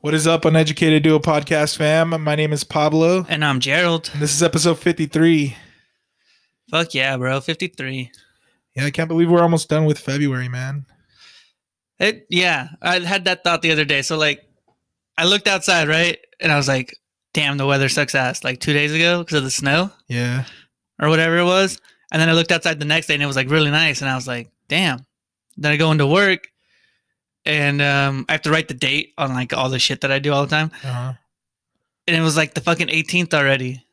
What is up, Uneducated Duo Podcast fam? My name is Pablo, And I'm Gerald. and this is episode 53. Fuck yeah, bro. 53. Yeah, I can't believe we're almost done with February, man. It, yeah, I had that thought the other day. So, like, I looked outside, right? And I was like, damn, the weather sucks ass. Like, two days ago because of the snow Yeah. or whatever it was. And then I looked outside the next day and it was like really nice. And I was like, damn. Then I go into work and um, I have to write the date on like all the shit that I do all the time. Uh-huh. And it was like the fucking 18th already.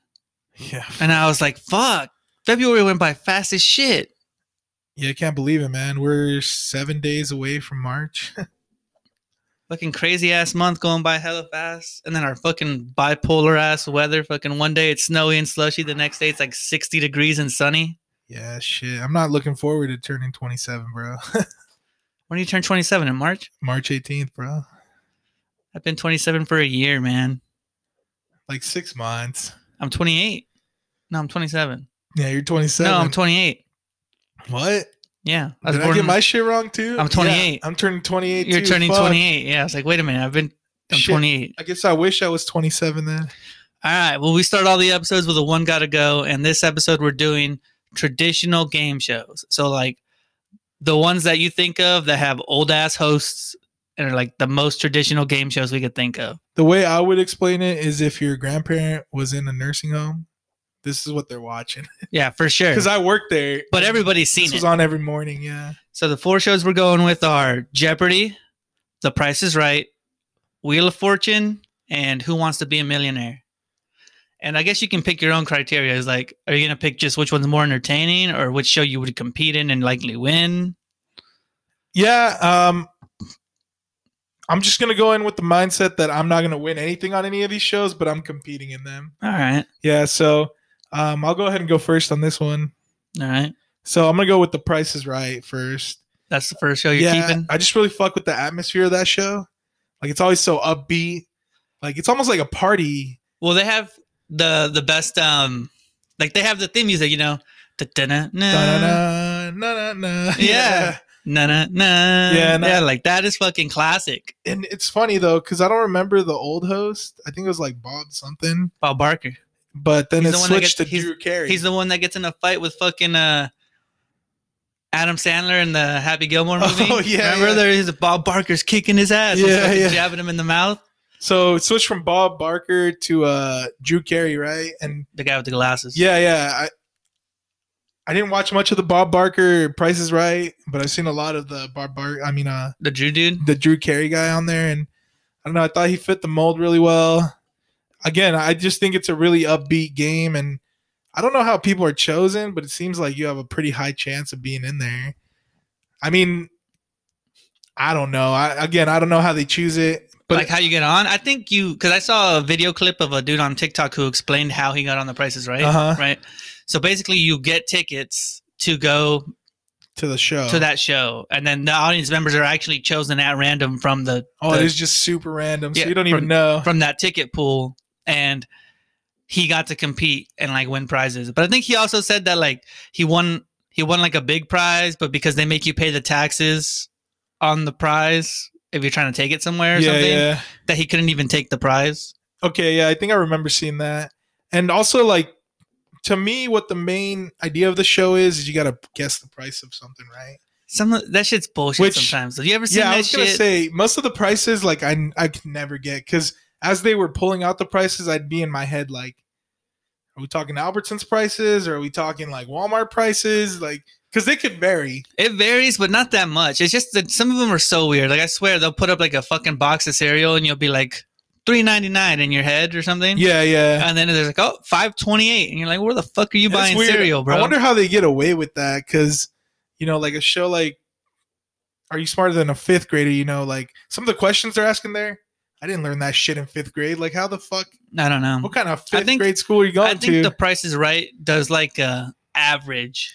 Yeah. And I was like, fuck. February went by fast as shit. Yeah, I can't believe it, man. We're seven days away from March. fucking crazy ass month going by hella fast, and then our fucking bipolar ass weather. Fucking one day it's snowy and slushy, the next day it's like sixty degrees and sunny. Yeah, shit. I'm not looking forward to turning 27, bro. When do you turn twenty seven in March? March 18th, bro. I've been twenty seven for a year, man. Like six months. I'm twenty eight. No, I'm twenty seven. Yeah, you're 27. No, I'm twenty eight. What? Yeah, I was Did I get my shit wrong too? I'm 28. Yeah, I'm turning 28. you're too. turning Fuck. twenty eight. Yeah, I was like, wait a minute, I've been. I'm Shit. twenty eight. I guess I wish I was 27 then. All right. Well, we start all the episodes with a one gotta go, and this episode we're doing traditional game shows. So like the ones that you think of that have old ass hosts and are like the most traditional game shows we could think of. The way I would explain it is if your grandparent was in a nursing home, this is what they're watching. Yeah, for sure. Because I worked there. But everybody's seen it. this was on every morning. Yeah. So the four shows we're going with are Jeopardy, The Price is Right, Wheel of Fortune, and Who Wants to Be a Millionaire. And I guess you can pick your own criteria. Is like, are you gonna pick just which one's more entertaining, or which show you would compete in and likely win? Yeah. Um, I'm just gonna go in with the mindset that I'm not gonna win anything on any of these shows, but I'm competing in them. All right, Yeah. So um, I'll go ahead and go first on this one. all right. So I'm gonna go with the Price is Right first. That's the first show you're yeah, keeping. I just really fuck with the atmosphere of that show. Like it's always so upbeat. Like it's almost like a party. Well, they have the the best um, like they have the theme music, you know, Da-da-na-na, na na na. Yeah. na-na-na. Yeah, yeah, like that is fucking classic. And it's funny though, because I don't remember the old host. I think it was like Bob something. Bob Barker. But then He's it the switched gets- to Drew Carey. He's the one that gets in a fight with fucking uh Adam Sandler in the Happy Gilmore movie. Oh, yeah, remember yeah. there is Bob Barker's kicking his ass. Yeah, yeah. jabbing him in the mouth. So switch from Bob Barker to uh Drew Carey, right? And The guy with the glasses. yeah, yeah. I I didn't watch much of the Bob Barker Price is Right, but I've seen a lot of the Bob Barker. I mean, uh, the Drew dude. the Drew Carey guy on there, and I don't know. I thought he fit the mold really well. Again, I just think it's a really upbeat game, and I don't know how people are chosen, but it seems like you have a pretty high chance of being in there. I mean, I don't know. I again, I don't know how they choose it, but like how you get on. I think you because I saw a video clip of a dude on TikTok who explained how he got on the prices right. Uh-huh. Right. So basically, you get tickets to go to the show. to that show, and then the audience members are actually chosen at random from the oh, the- it is just super random, so Yeah, you don't even from- know. from that ticket pool and he got to compete and like win prizes. But I think he also said that like he won he won like a big prize, but because they make you pay the taxes on the prize if you're trying to take it somewhere or yeah, something, yeah. that he couldn't even take the prize. Okay, yeah, I think I remember seeing that. And also, like, to me, what the main idea of the show is, is you got to guess the price of something, right? Some that shit's bullshit Which- sometimes. Have you ever seen yeah, I was gonna say most of the prices, like, I I could never get because as they were pulling out the prices, I'd be in my head like, are we talking Albertsons prices or are we talking like Walmart prices? Like, because they could vary. it varies, but not that much. It's just that some of them are so weird. Like I swear they'll put up like a fucking box of cereal and you'll be like three ninety nine in your head or something. Yeah, yeah. And then there's like, oh, 528. And you're like, where the fuck are you That's buying weird. cereal, bro? I wonder how they get away with that because, you know, like a show like Are You Smarter Than a Fifth Grader? You know, like some of the questions they're asking there. I didn't learn that shit in fifth grade. Like, how the fuck? I don't know. What kind of fifth think- grade school are you going to? I think to? the Price is Right does like a average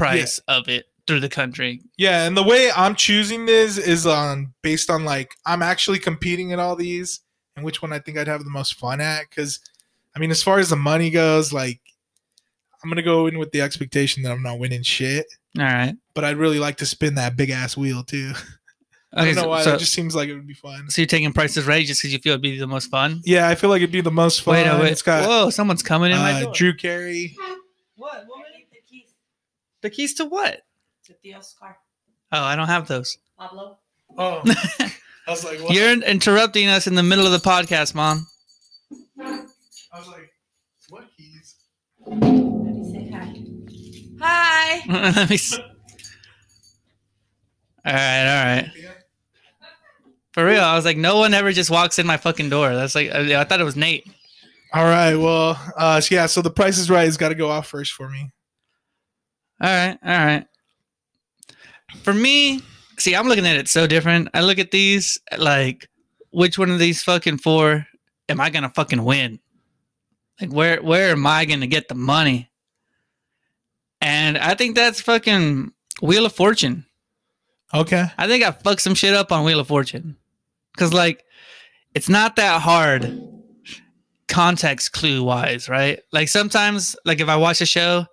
price of it through the country. yeah, and the way I'm choosing this is on based on like I'm actually competing in all these and which one I think I'd have the most fun at. Because, I mean, as far as the money goes, like I'm gonna go in with the expectation that I'm not winning shit, All right. but I'd really like to spin that big ass wheel too. I don't know why. so, that just seems like it would be fun. so you're taking prices right just because you feel it'd be the most fun? Yeah, I feel like it'd be the most fun. Wait, a wait. It's got Whoa, someone's coming in my uh, door. Drew Carey. What? The keys to what? to Theo's car. Oh, I don't have those. Pablo, Oh, I was like, what? You're interrupting us in the middle of the podcast, mom. I was like, what keys? let me say hi. Hi. Let me. s- All right, all right. For real, I was like, no one ever just walks in my fucking door. That's like, I, I thought it was Nate. All right. Well, uh, yeah. So the Price is Right has got to go off first for me. All right, all right. For me, see, I'm looking at it so different. I look at these like, which one of these fucking four am I gonna fucking win? Like, where where am I gonna get the money? And I think that's fucking Wheel of Fortune. Okay. I think I fucked some shit up on Wheel of Fortune. Cause like it's not that hard context clue wise, right? Like sometimes like if I watch a show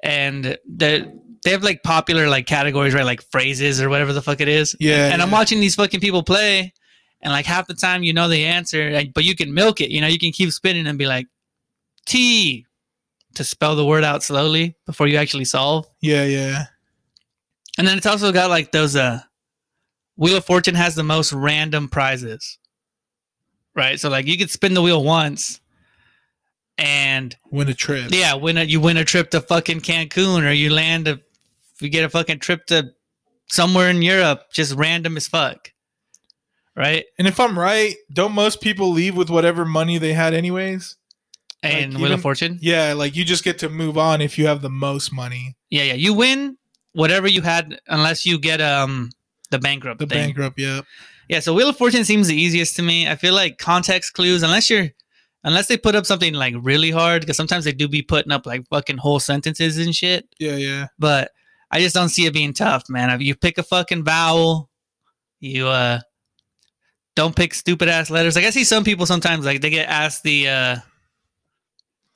and they they have like popular like categories, right? Like phrases or whatever the fuck it is. Yeah. And I'm watching these fucking people play and like half the time you know the answer, like, but you can milk it, you know, you can keep spinning and be like T to spell the word out slowly before you actually solve. Yeah. Yeah. And then it's also got like those uh Wheel of Fortune has the most random prizes. Right? So like you could spin the wheel once and Win a trip. yeah, win a you win a trip to fucking Cancun or you land a you get a fucking trip to somewhere in Europe, just random as fuck. Right? And if I'm right, don't most people leave with whatever money they had anyways? And Like, Wheel even- of Fortune. Yeah. Like you just get to move on if you have the most money. Yeah, yeah. You win whatever you had unless you get um the bankrupt The thing. bankrupt. Yeah. Yeah, so Wheel of Fortune seems the easiest to me. I feel like context clues, unless you're, unless they put up something like really hard, because sometimes they do be putting up like fucking whole sentences and shit. Yeah. Yeah. But I just don't see it being tough, man. If you pick a fucking vowel, you uh, don't pick stupid ass letters. Like I see some people sometimes like they get asked the, uh,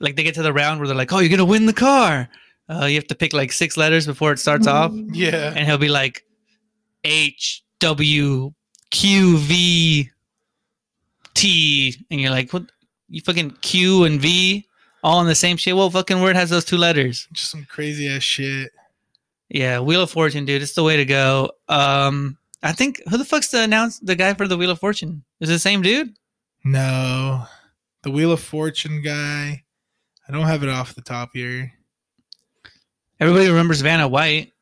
like they get to the round where they're like, "Oh, you're gonna win the car." Uh, you have to pick like six letters before it starts off Yeah. and he'll be like H W Q V T, and you're like, what? You fucking Q and V all in the same shit. What fucking word has those two letters? Just some crazy ass shit. Yeah, Wheel of Fortune, dude. It's the way to go. Um, I think who the fuck's the announce the guy for the Wheel of Fortune? Is it the same dude? No. The Wheel of Fortune guy. I don't have it off the top here. Everybody remembers Vanna White,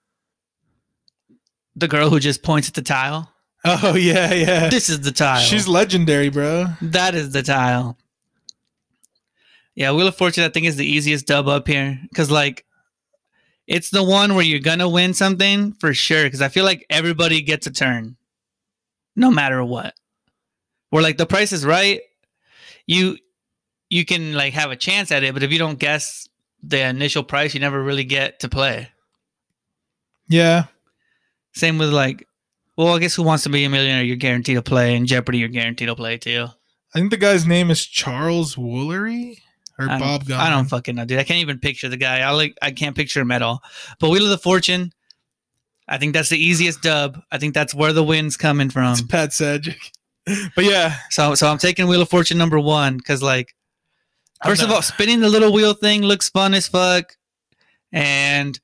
the girl who just points at the tile. Oh yeah, yeah. This is the tile. She's legendary, bro. That is the tile. Yeah, Wheel of Fortune, I think, is the easiest dub up here because, like, it's the one where you're gonna win something for sure. Because I feel like everybody gets a turn, no matter what. Where like the price is right, you you can like have a chance at it, but if you don't guess the initial price, you never really get to play. Yeah. Same with like, well, I guess Who Wants to Be a Millionaire? You're guaranteed to play, and Jeopardy, you're guaranteed to play too. I think the guy's name is Charles Woolery or I don't- Bob Gunn. I don't fucking know, dude. I can't even picture the guy. I like I can't picture him at all. But Wheel of the Fortune, I think that's the easiest dub. I think that's where the win's coming from. It's Pat Sajak. But yeah, So so I'm taking Wheel of Fortune number one because like first of all, spinning the little wheel thing looks fun as fuck. And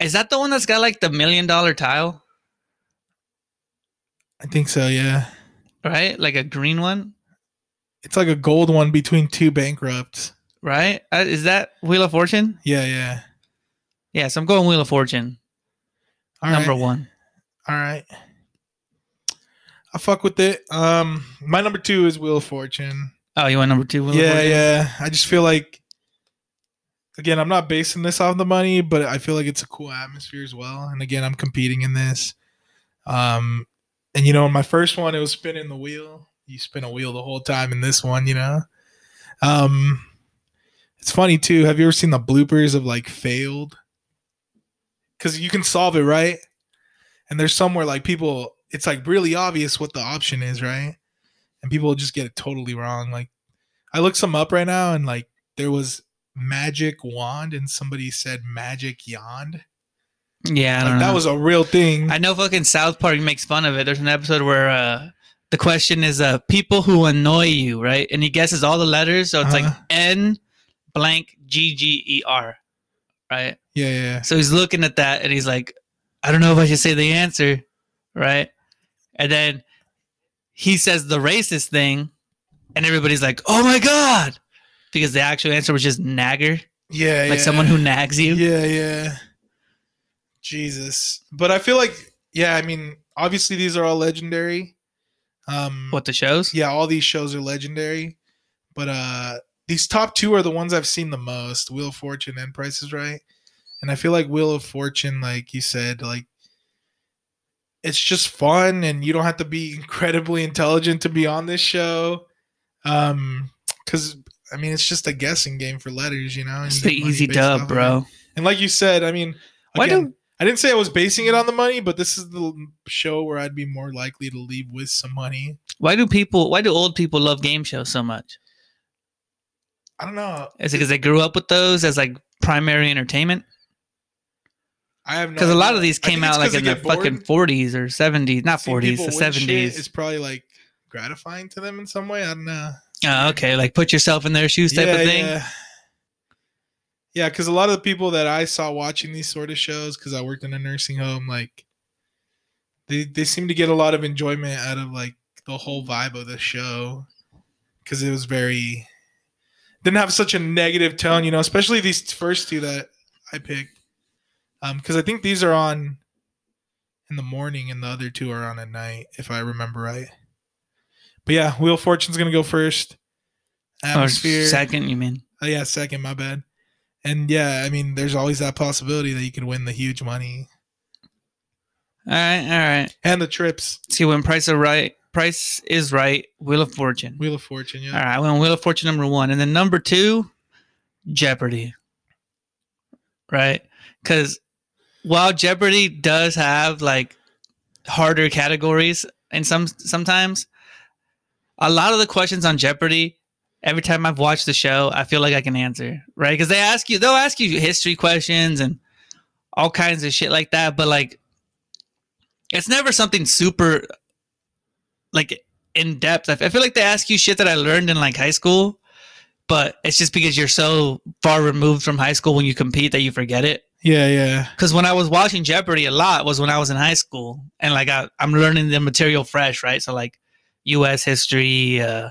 is that the one that's got like the million dollar tile? I think so. Yeah, Right? Like a green one? it's like a gold one between two bankrupts. Right? Uh, is that Wheel of Fortune? Yeah, yeah. Yeah, so I'm going Wheel of Fortune. All number right. one. All right. I fuck with it. Um, my number two is Wheel of Fortune. Oh, you want number two? Wheel yeah, yeah. I just feel like, again, I'm not basing this off the money, but I feel like it's a cool atmosphere as well. And again, I'm competing in this. Um, and you know, my first one, it was spinning the wheel. You spin a wheel the whole time. In this one, you know, um, it's funny too. Have you ever seen the bloopers of like failed? Because you can solve it right, and there's somewhere like people. It's like really obvious what the option is, right? And people just get it totally wrong. Like I looked some up right now, and like there was magic wand and somebody said magic yond. Yeah, I don't Like, know. that was a real thing. I know fucking South Park makes fun of it. There's an episode where uh, the question is uh, people who annoy you, right? And he guesses all the letters. So it's like Uh-huh. N blank G G E R, right? yeah, yeah. So he's looking at that and he's like, I don't know if I should say the answer, right? And then he says the racist thing, and everybody's like, oh my God. Because the actual answer was just nagger, Yeah, like yeah. someone who nags you. Yeah, yeah. Jesus. But I feel like yeah, I mean, obviously these are all legendary. Um What the shows? yeah, all these shows are legendary. But uh these top two are the ones I've seen the most, Wheel of Fortune and Price is Right. And I feel like Wheel of Fortune, like you said, like it's just fun and you don't have to be incredibly intelligent to be on this show. Um because I mean it's just a guessing game for letters, you know. It's the easy dub, bro. And like you said, I mean, Why again, do I didn't say I was basing it on the money, but this is the show where I'd be more likely to leave with some money. why do people why do old people love game shows so much? I don't know. Is it because they grew up with those as like primary entertainment? I have no Because a lot of these came out like in the bored. fucking forties or seventies, not forties, the seventies. It's probably like gratifying to them in some way. I don't know. Oh, okay, like put yourself in their shoes type of thing. Yeah, yeah. Because a lot of the people that I saw watching these sort of shows, because I worked in a nursing home, like they they seem to get a lot of enjoyment out of like the whole vibe of the show, because it was very didn't have such a negative tone, you know. Especially these first two that I picked, um, because I think these are on in the morning and the other two are on at night, if I remember right. But yeah, Wheel of Fortune's gonna go first. Or Atmosphere. second, you mean? Oh yeah, second, my bad. And yeah, I mean, there's always that possibility that you could win the huge money All right, all right. and the trips. See when Price is right. Price is right. Wheel of Fortune. Wheel of Fortune, yeah. All right, I went Wheel of Fortune number one, and then number two, Jeopardy. Right, because while Jeopardy does have like harder categories, and some sometimes a lot of the questions on Jeopardy, every time I've watched the show, I feel like I can answer. Right, because they ask you, they'll ask you history questions and all kinds of shit like that, but like it's never something super like in depth. I feel like they ask you shit that I learned in like high school, but it's just because you're so far removed from high school when you compete that you forget it. Yeah, yeah. Because when I was watching Jeopardy a lot was when I was in high school, and like I, I'm learning the material fresh, right? So like U.S. history, uh,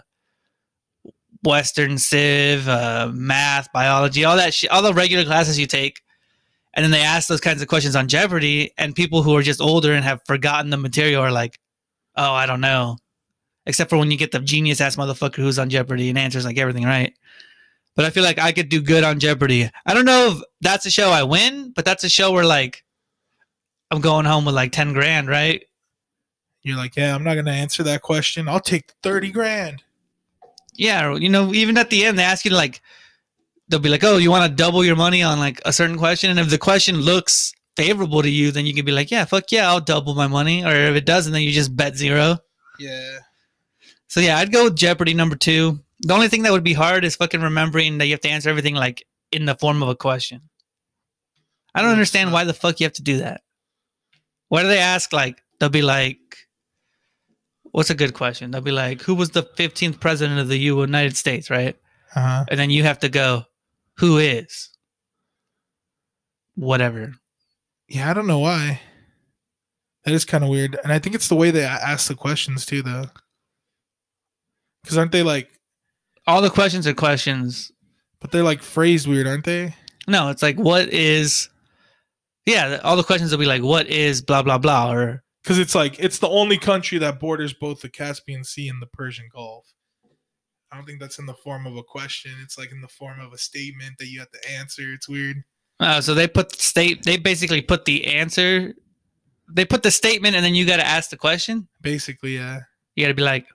Western Civ, uh, math, biology, all that shit, all the regular classes you take. And then they ask those kinds of questions on Jeopardy, and people who are just older and have forgotten the material are like, "Oh, I don't know." Except for when you get the genius ass motherfucker who's on Jeopardy and answers like everything right. But I feel like I could do good on Jeopardy. I don't know if that's a show I win, but that's a show where like I'm going home with like ten grand, right? You're like, yeah, I'm not gonna answer that question. I'll take thirty grand. Yeah, you know, even at the end they ask you to like they'll be like, "Oh, you want to double your money on like a certain question?" And if the question looks favorable to you, then you can be like, "Yeah, fuck yeah, I'll double my money." Or if it doesn't, then you just bet zero. Yeah. So yeah, I'd go with Jeopardy number two. The only thing that would be hard is fucking remembering that you have to answer everything like in the form of a question. I don't understand why the fuck you have to do that. Why do they ask like they'll be like what's a good question? They'll be like, Who was the fifteenth president of the United States, right? Uh huh. And then you have to go, Who is? Whatever. Yeah, I don't know why. That is kind of weird, and I think it's the way they ask the questions too, though. Because aren't they like? All the questions are questions. But they're like phrased weird, aren't they? No, it's like what is yeah, all the questions will be like, what is blah blah blah or Because it's like it's the only country that borders both the Caspian Sea and the Persian Gulf. I don't think that's in the form of a question. It's like in the form of a statement that you have to answer. It's weird. Uh, so they put state. They basically put the answer. They put the statement, and then you got to ask the question. Basically, yeah. You got to be like,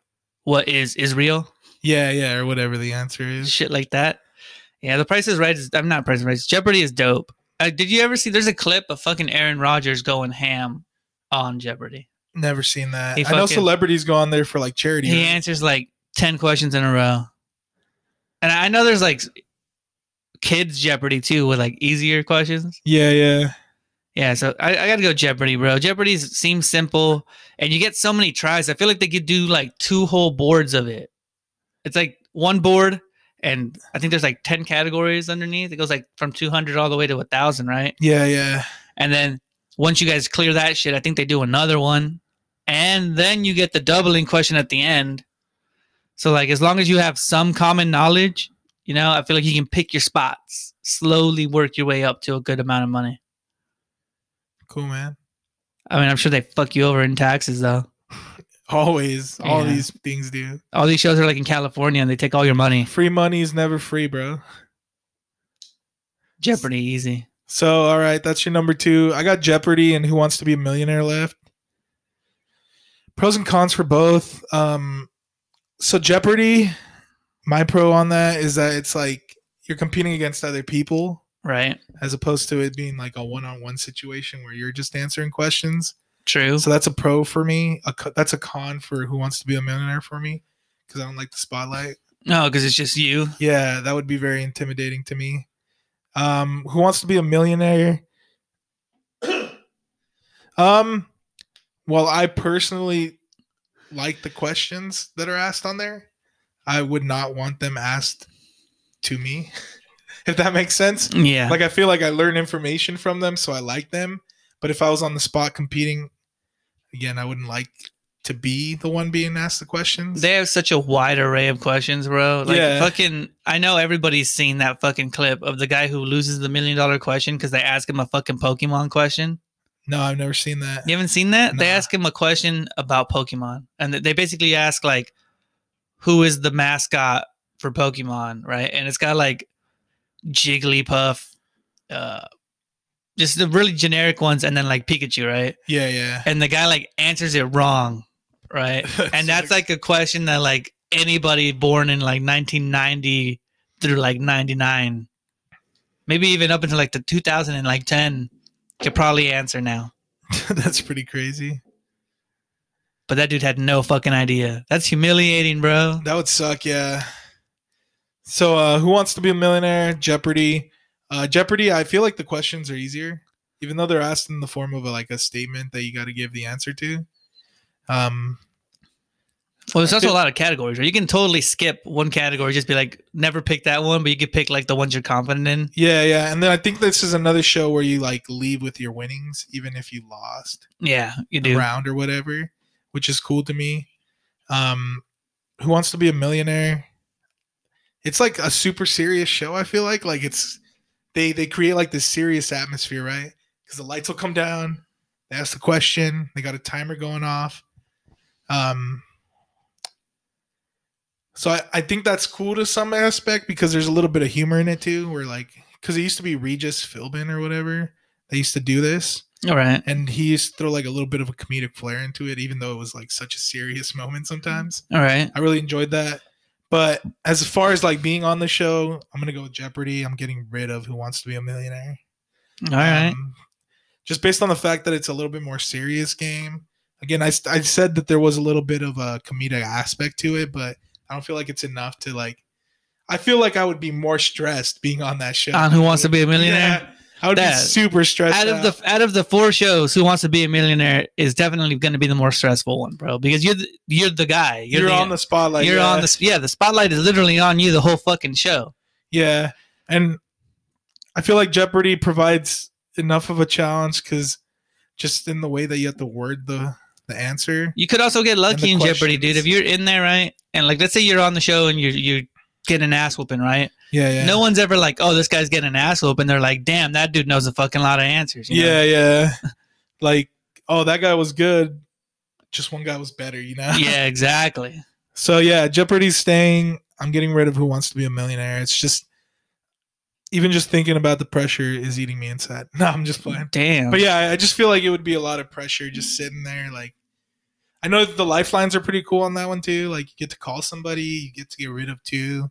"What is Israel?" Yeah, yeah, or whatever the answer is. Shit like that. Yeah, the Price is Right. Is, I'm not Price is Right. Jeopardy is dope. Uh, did you ever see? There's a clip of fucking Aaron Rodgers going ham on Jeopardy. Never seen that. He I know celebrities go on there for like charity. He right? answers like ten questions in a row, and I know there's like kids Jeopardy too with like easier questions. Yeah, yeah. Yeah, so I, I gotta go Jeopardy, bro. Jeopardy seems simple, and you get so many tries. I feel like they could do like two whole boards of it. It's like one board, and I think there's like ten categories underneath. It goes like from two hundred all the way to a thousand, right? Yeah, yeah. And then once you guys clear that shit, I think they do another one, and then you get the doubling question at the end. So like, as long as you have some common knowledge, you know, I feel like you can pick your spots, slowly work your way up to a good amount of money. Cool, man. I mean, I'm sure they fuck you over in taxes though. Always. All Yeah. these things do. All these shows are like in California and they take all your money. Free money is never free, bro. Jeopardy, easy. So, all right, that's your number two. I got Jeopardy and Who Wants to Be a Millionaire left. Pros and cons for both. Um, so Jeopardy, my pro on that is that it's like you're competing against other people Right? as opposed to it being like a one-on-one situation where you're just answering questions. True. So that's a pro for me. A, that's a con for Who Wants to Be a Millionaire for me because I don't like the spotlight. No, because it's just you. Yeah, that would be very intimidating to me. Um, who wants to be a millionaire? um, well, I personally like the questions that are asked on there. I would not want them asked to me, if that makes sense. Yeah. Like I feel like I learn information from them, so I like them. But if I was on the spot competing, again, I wouldn't like to be the one being asked the questions. They have such a wide array of questions, bro. Like Yeah. fucking I know everybody's seen that fucking clip of the guy who loses the million dollar question because they ask him a fucking Pokemon question. no, I've never seen that. You haven't seen that? They Nah. ask him a question about Pokemon. And they basically ask like who is the mascot for Pokemon, right? And it's got like Jigglypuff, uh just the really generic ones and then like Pikachu, right? Yeah, yeah. and the guy like answers it wrong, right? and that's like a question that like anybody born in like 1990 through like 99, maybe even up until like the 2000 and like 10, could probably answer now. that's pretty crazy. But that dude had no fucking idea. That's humiliating, bro. That would suck, yeah. So, uh, who wants to be a millionaire? Jeopardy. Uh, Jeopardy. I feel like the questions are easier, even though they're asked in the form of a, like a statement that you got to give the answer to. Um, Well, there's also a lot of categories where you can totally skip one category, just be like, never pick that one, but you could pick like the ones you're confident in. yeah, yeah, and then I think this is another show where you like leave with your winnings, even if you lost Yeah, you do. round or whatever, which is cool to me. Um, who wants to be a millionaire? It's like a super serious show. I feel like like it's they they create like this serious atmosphere, right? Because the lights will come down. They ask the question. They got a timer going off. Um. So I, I think that's cool to some aspect because there's a little bit of humor in it too. Where like because it used to be Regis Philbin or whatever. They used to do this All right. and he used to throw like a little bit of a comedic flair into it, even though it was like such a serious moment sometimes. All right. I really enjoyed that. But as far as like being on the show, I'm gonna go with Jeopardy. I'm getting rid of Who Wants to Be a Millionaire. All right. Um, just based on the fact that it's a little bit more serious game. Again, I, I said that there was a little bit of a comedic aspect to it, but I don't feel like it's enough to like. I feel like I would be more stressed being on that show. On Who Wants to Be a Millionaire? Yeah, I would be super stressed out of the out of the four shows, Who Wants to Be a Millionaire is definitely going to be the more stressful one, bro. Because you're the, you're the guy. you're, the, on the spotlight. you're yeah. on the yeah. The spotlight is literally on you the whole fucking show. Yeah, and I feel like Jeopardy provides enough of a challenge because just in the way that you have to word the the answer. You could also get lucky in Jeopardy, dude. If you're in there, right, and like let's say you're on the show and you're you're getting an ass whooping, right? Yeah, yeah, No one's ever like, oh, this guy's getting an ass whooping. They're like, damn, that dude knows a fucking lot of answers. you know? yeah, yeah. like, oh, that guy was good. Just one guy was better, you know. yeah, exactly. So yeah, Jeopardy's staying. I'm getting rid of Who Wants to Be a Millionaire. It's just even just thinking about the pressure is eating me inside. No, I'm just playing. Damn. But yeah, I- I just feel like it would be a lot of pressure just sitting there. Like, I know the lifelines are pretty cool on that one too. Like, you get to call somebody, you get to get rid of two.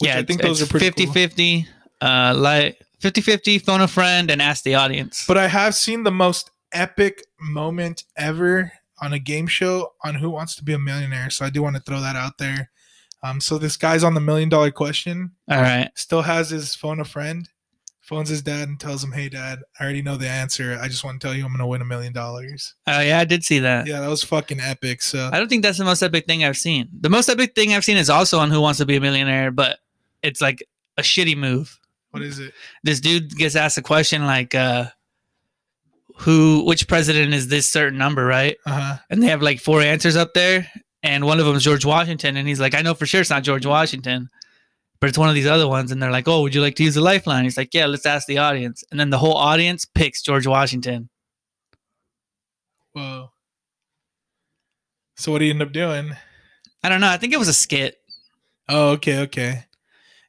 Which yeah, I think those are pretty 50 cool. 50. Uh, like 50 50, phone a friend and ask the audience. But I have seen the most epic moment ever on a game show on Who Wants to Be a Millionaire. So I do want to throw that out there. Um, so this guy's on the million dollar question. All right. Still has his phone a friend. Phones his dad and tells him, "Hey, dad, I already know the answer. I just want to tell you, I'm gonna win a million dollars." Oh yeah, I did see that. Yeah, that was fucking epic. So I don't think that's the most epic thing I've seen. The most epic thing I've seen is also on Who Wants to Be a Millionaire, but it's like a shitty move. what is it? This dude gets asked a question like, uh, "Who? Which president is this certain number?" Right? Uh huh. And they have like four answers up there, and one of them is George Washington, and he's like, "I know for sure it's not George Washington." But it's one of these other ones, and they're like, "Oh, would you like to use the lifeline?" He's like, "Yeah, let's ask the audience." And then the whole audience picks George Washington. Whoa. So what do you end up doing? I don't know. I think it was a skit. Oh, okay, okay.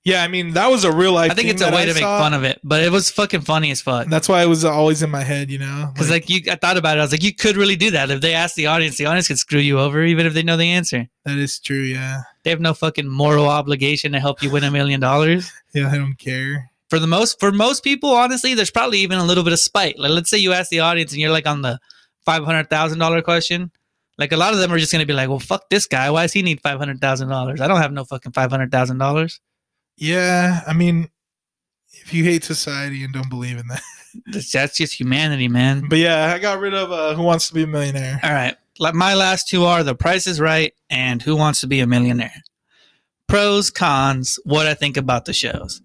Yeah, I mean that was a real life. I think it's a way to make fun of it, but it was fucking funny as fuck. That's why it was always in my head, you know. Because like, you, I thought about it. I was like, you could really do that if they ask the audience. The audience could screw you over, even if they know the answer. that is true. Yeah, They have no fucking moral obligation to help you win a million dollars. yeah. I don't care. For the most, for most people, honestly, there's probably even a little bit of spite. Like, let's say you ask the audience and you're like on the five hundred thousand dollar question. Like a lot of them are just gonna be like, well, fuck this guy. Why does he need five hundred thousand dollars? I don't have no fucking five hundred thousand dollars. Yeah, I mean, if you hate society and don't believe in that, That's just humanity, man. but yeah, I got rid of uh, Who Wants to Be a Millionaire. All right. Like my last two are The Price is Right and Who Wants to Be a Millionaire. Pros, cons, what I think about the shows.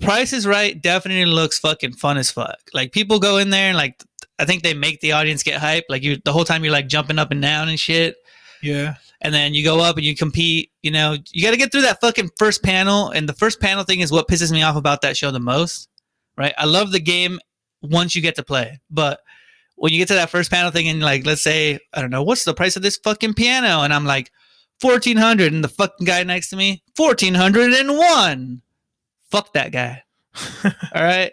Price is Right definitely looks fucking fun as fuck. Like people go in there and like I think they make the audience get hype. Like you the whole time you're like jumping up and down and shit. Yeah, And then you go up and you compete, you know, you got to get through that fucking first panel. And the first panel thing is what pisses me off about that show the most, right? I love the game once you get to play, but when you get to that first panel thing and like, let's say, I don't know, what's the price of this fucking piano? And I'm like, 1400 and the fucking guy next to me, 1401. Fuck that guy. All right.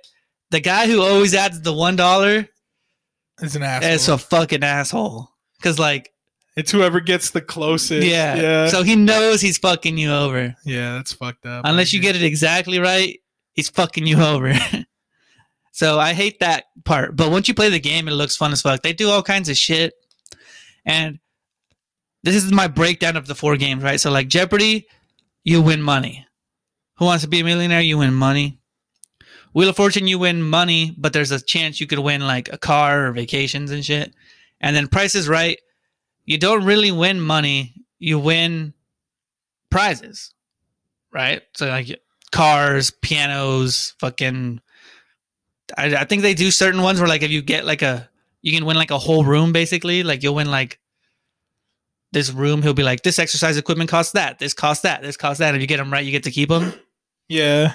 The guy who always adds the $1 it's an asshole. it's a fucking asshole. Cause like, it's whoever gets the closest. yeah. yeah, So he knows he's fucking you over. yeah. That's fucked up. Unless you get it exactly right, he's fucking you over. so I hate that part. But once you play the game, it looks fun as fuck. They do all kinds of shit. And this is my breakdown of the four games, right? So like Jeopardy, you win money. Who wants to be a millionaire? You win money. Wheel of Fortune, you win money, but there's a chance you could win like a car or vacations and shit. And then Price is Right, you don't really win money, you win prizes, right? So like cars, pianos, fucking. I, I think they do certain ones where like if you get like a, you can win like a whole room basically. Like you'll win like this room. He'll be like, this exercise equipment costs that. This costs that. This costs that. If you get them right, you get to keep them. Yeah,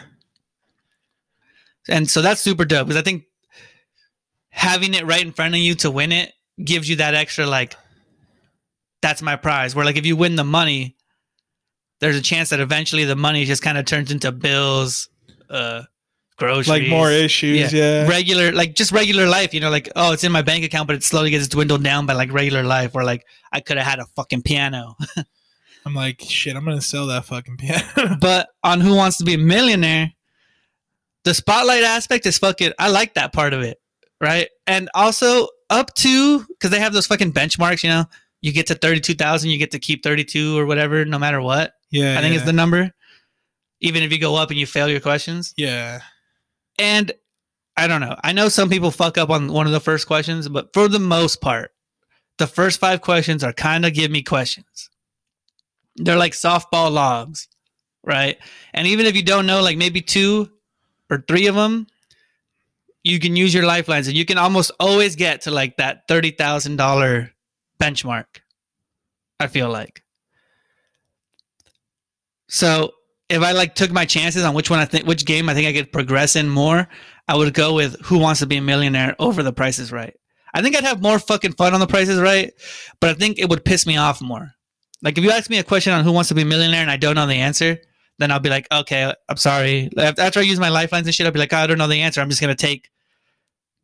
And so that's super dope because I think having it right in front of you to win it gives you that extra like that's my prize. Where like if you win the money, there's a chance that eventually the money just kind of turns into bills, uh groceries. like more issues. Yeah, Regular like just regular life, you know, like oh it's in my bank account, but it slowly gets dwindled down by like regular life where like I could have had a fucking piano. I'm like, shit. I'm gonna sell that fucking piano. but on Who Wants to Be a Millionaire, the spotlight aspect is fucking. I like that part of it, right? And also up to because they have those fucking benchmarks. You know, you get to thirty-two thousand, you get to keep thirty-two or whatever, no matter what. yeah, I think yeah. it's the number. Even if you go up and you fail your questions, yeah. and I don't know. I know some people fuck up on one of the first questions, but for the most part, the first five questions are kind of give me questions. They're like softball logs, right? And even if you don't know, like maybe two or three of them, you can use your lifelines and you can almost always get to like that $30,000 benchmark. I feel like. So if I like took my chances on which one I think, which game I think I could progress in more, I would go with Who Wants to Be a Millionaire over The Price is Right. I think I'd have more fucking fun on The Price is Right, but I think it would piss me off more. Like if you ask me a question on Who Wants to Be a Millionaire and I don't know the answer, then I'll be like, okay, I'm sorry. After I use my lifelines and shit, I'll be like, oh, I don't know the answer. I'm just gonna take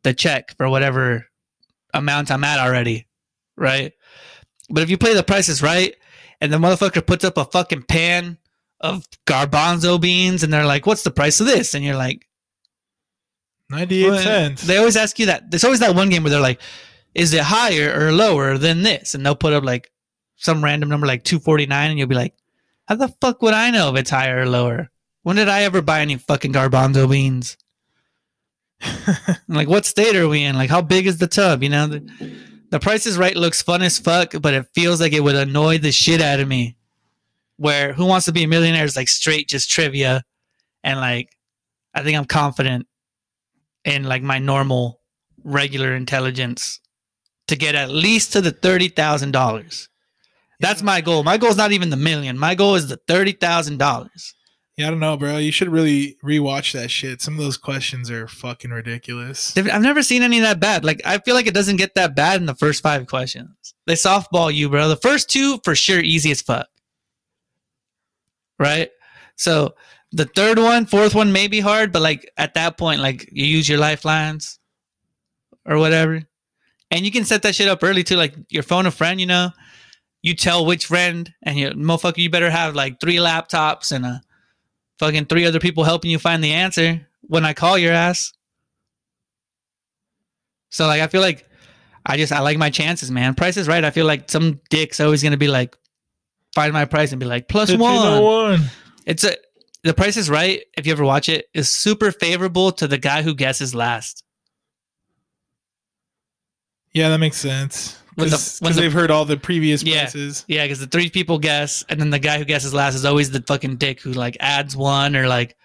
the check for whatever amount I'm at already, right? But if you play The prices Right, and the motherfucker puts up a fucking pan of garbanzo beans, and they're like, "What's the price of this?" and you're like, Ninety-eight well, cents. They always ask you that. There's always that one game where they're like, "Is it higher or lower than this?" And they'll put up like some random number like 249, and you'll be like, How the fuck would I know if it's higher or lower? When did I ever buy any fucking garbanzo beans? like, what state are we in? Like, how big is the tub? You know, the, the Price is Right looks fun as fuck, but it feels like it would annoy the shit out of me. Where Who Wants to Be a Millionaire is like straight just trivia, and like, I think I'm confident in like my normal, regular intelligence to get at least to the thirty thousand dollars. That's my goal. My goal is not even the million. My goal is the thirty thousand dollars. Yeah, I don't know, bro. You should really rewatch that shit. Some of those questions are fucking ridiculous. I've never seen any that bad. Like I feel like it doesn't get that bad in the first five questions. They softball you, bro. The first two for sure easy as fuck. Right? So the third one, fourth one may be hard, but like at that point, like you use your lifelines or whatever. And you can set that shit up early too. Like your phone a friend, you know, you tell which friend and you motherfucker, you better have like three laptops and a fucking three other people helping you find the answer when I call your ass. So like I feel like I just I like my chances, man. Price is right. I feel like some dick's always gonna be like find my price and be like plus one. one. It's a the price is right, if you ever watch it, is super favorable to the guy who guesses last. Yeah, that makes sense. When the- Because when the- they've heard all the previous Yeah. Yeah, because the three people guess, and then the guy who guesses last is always the fucking dick who like adds one or like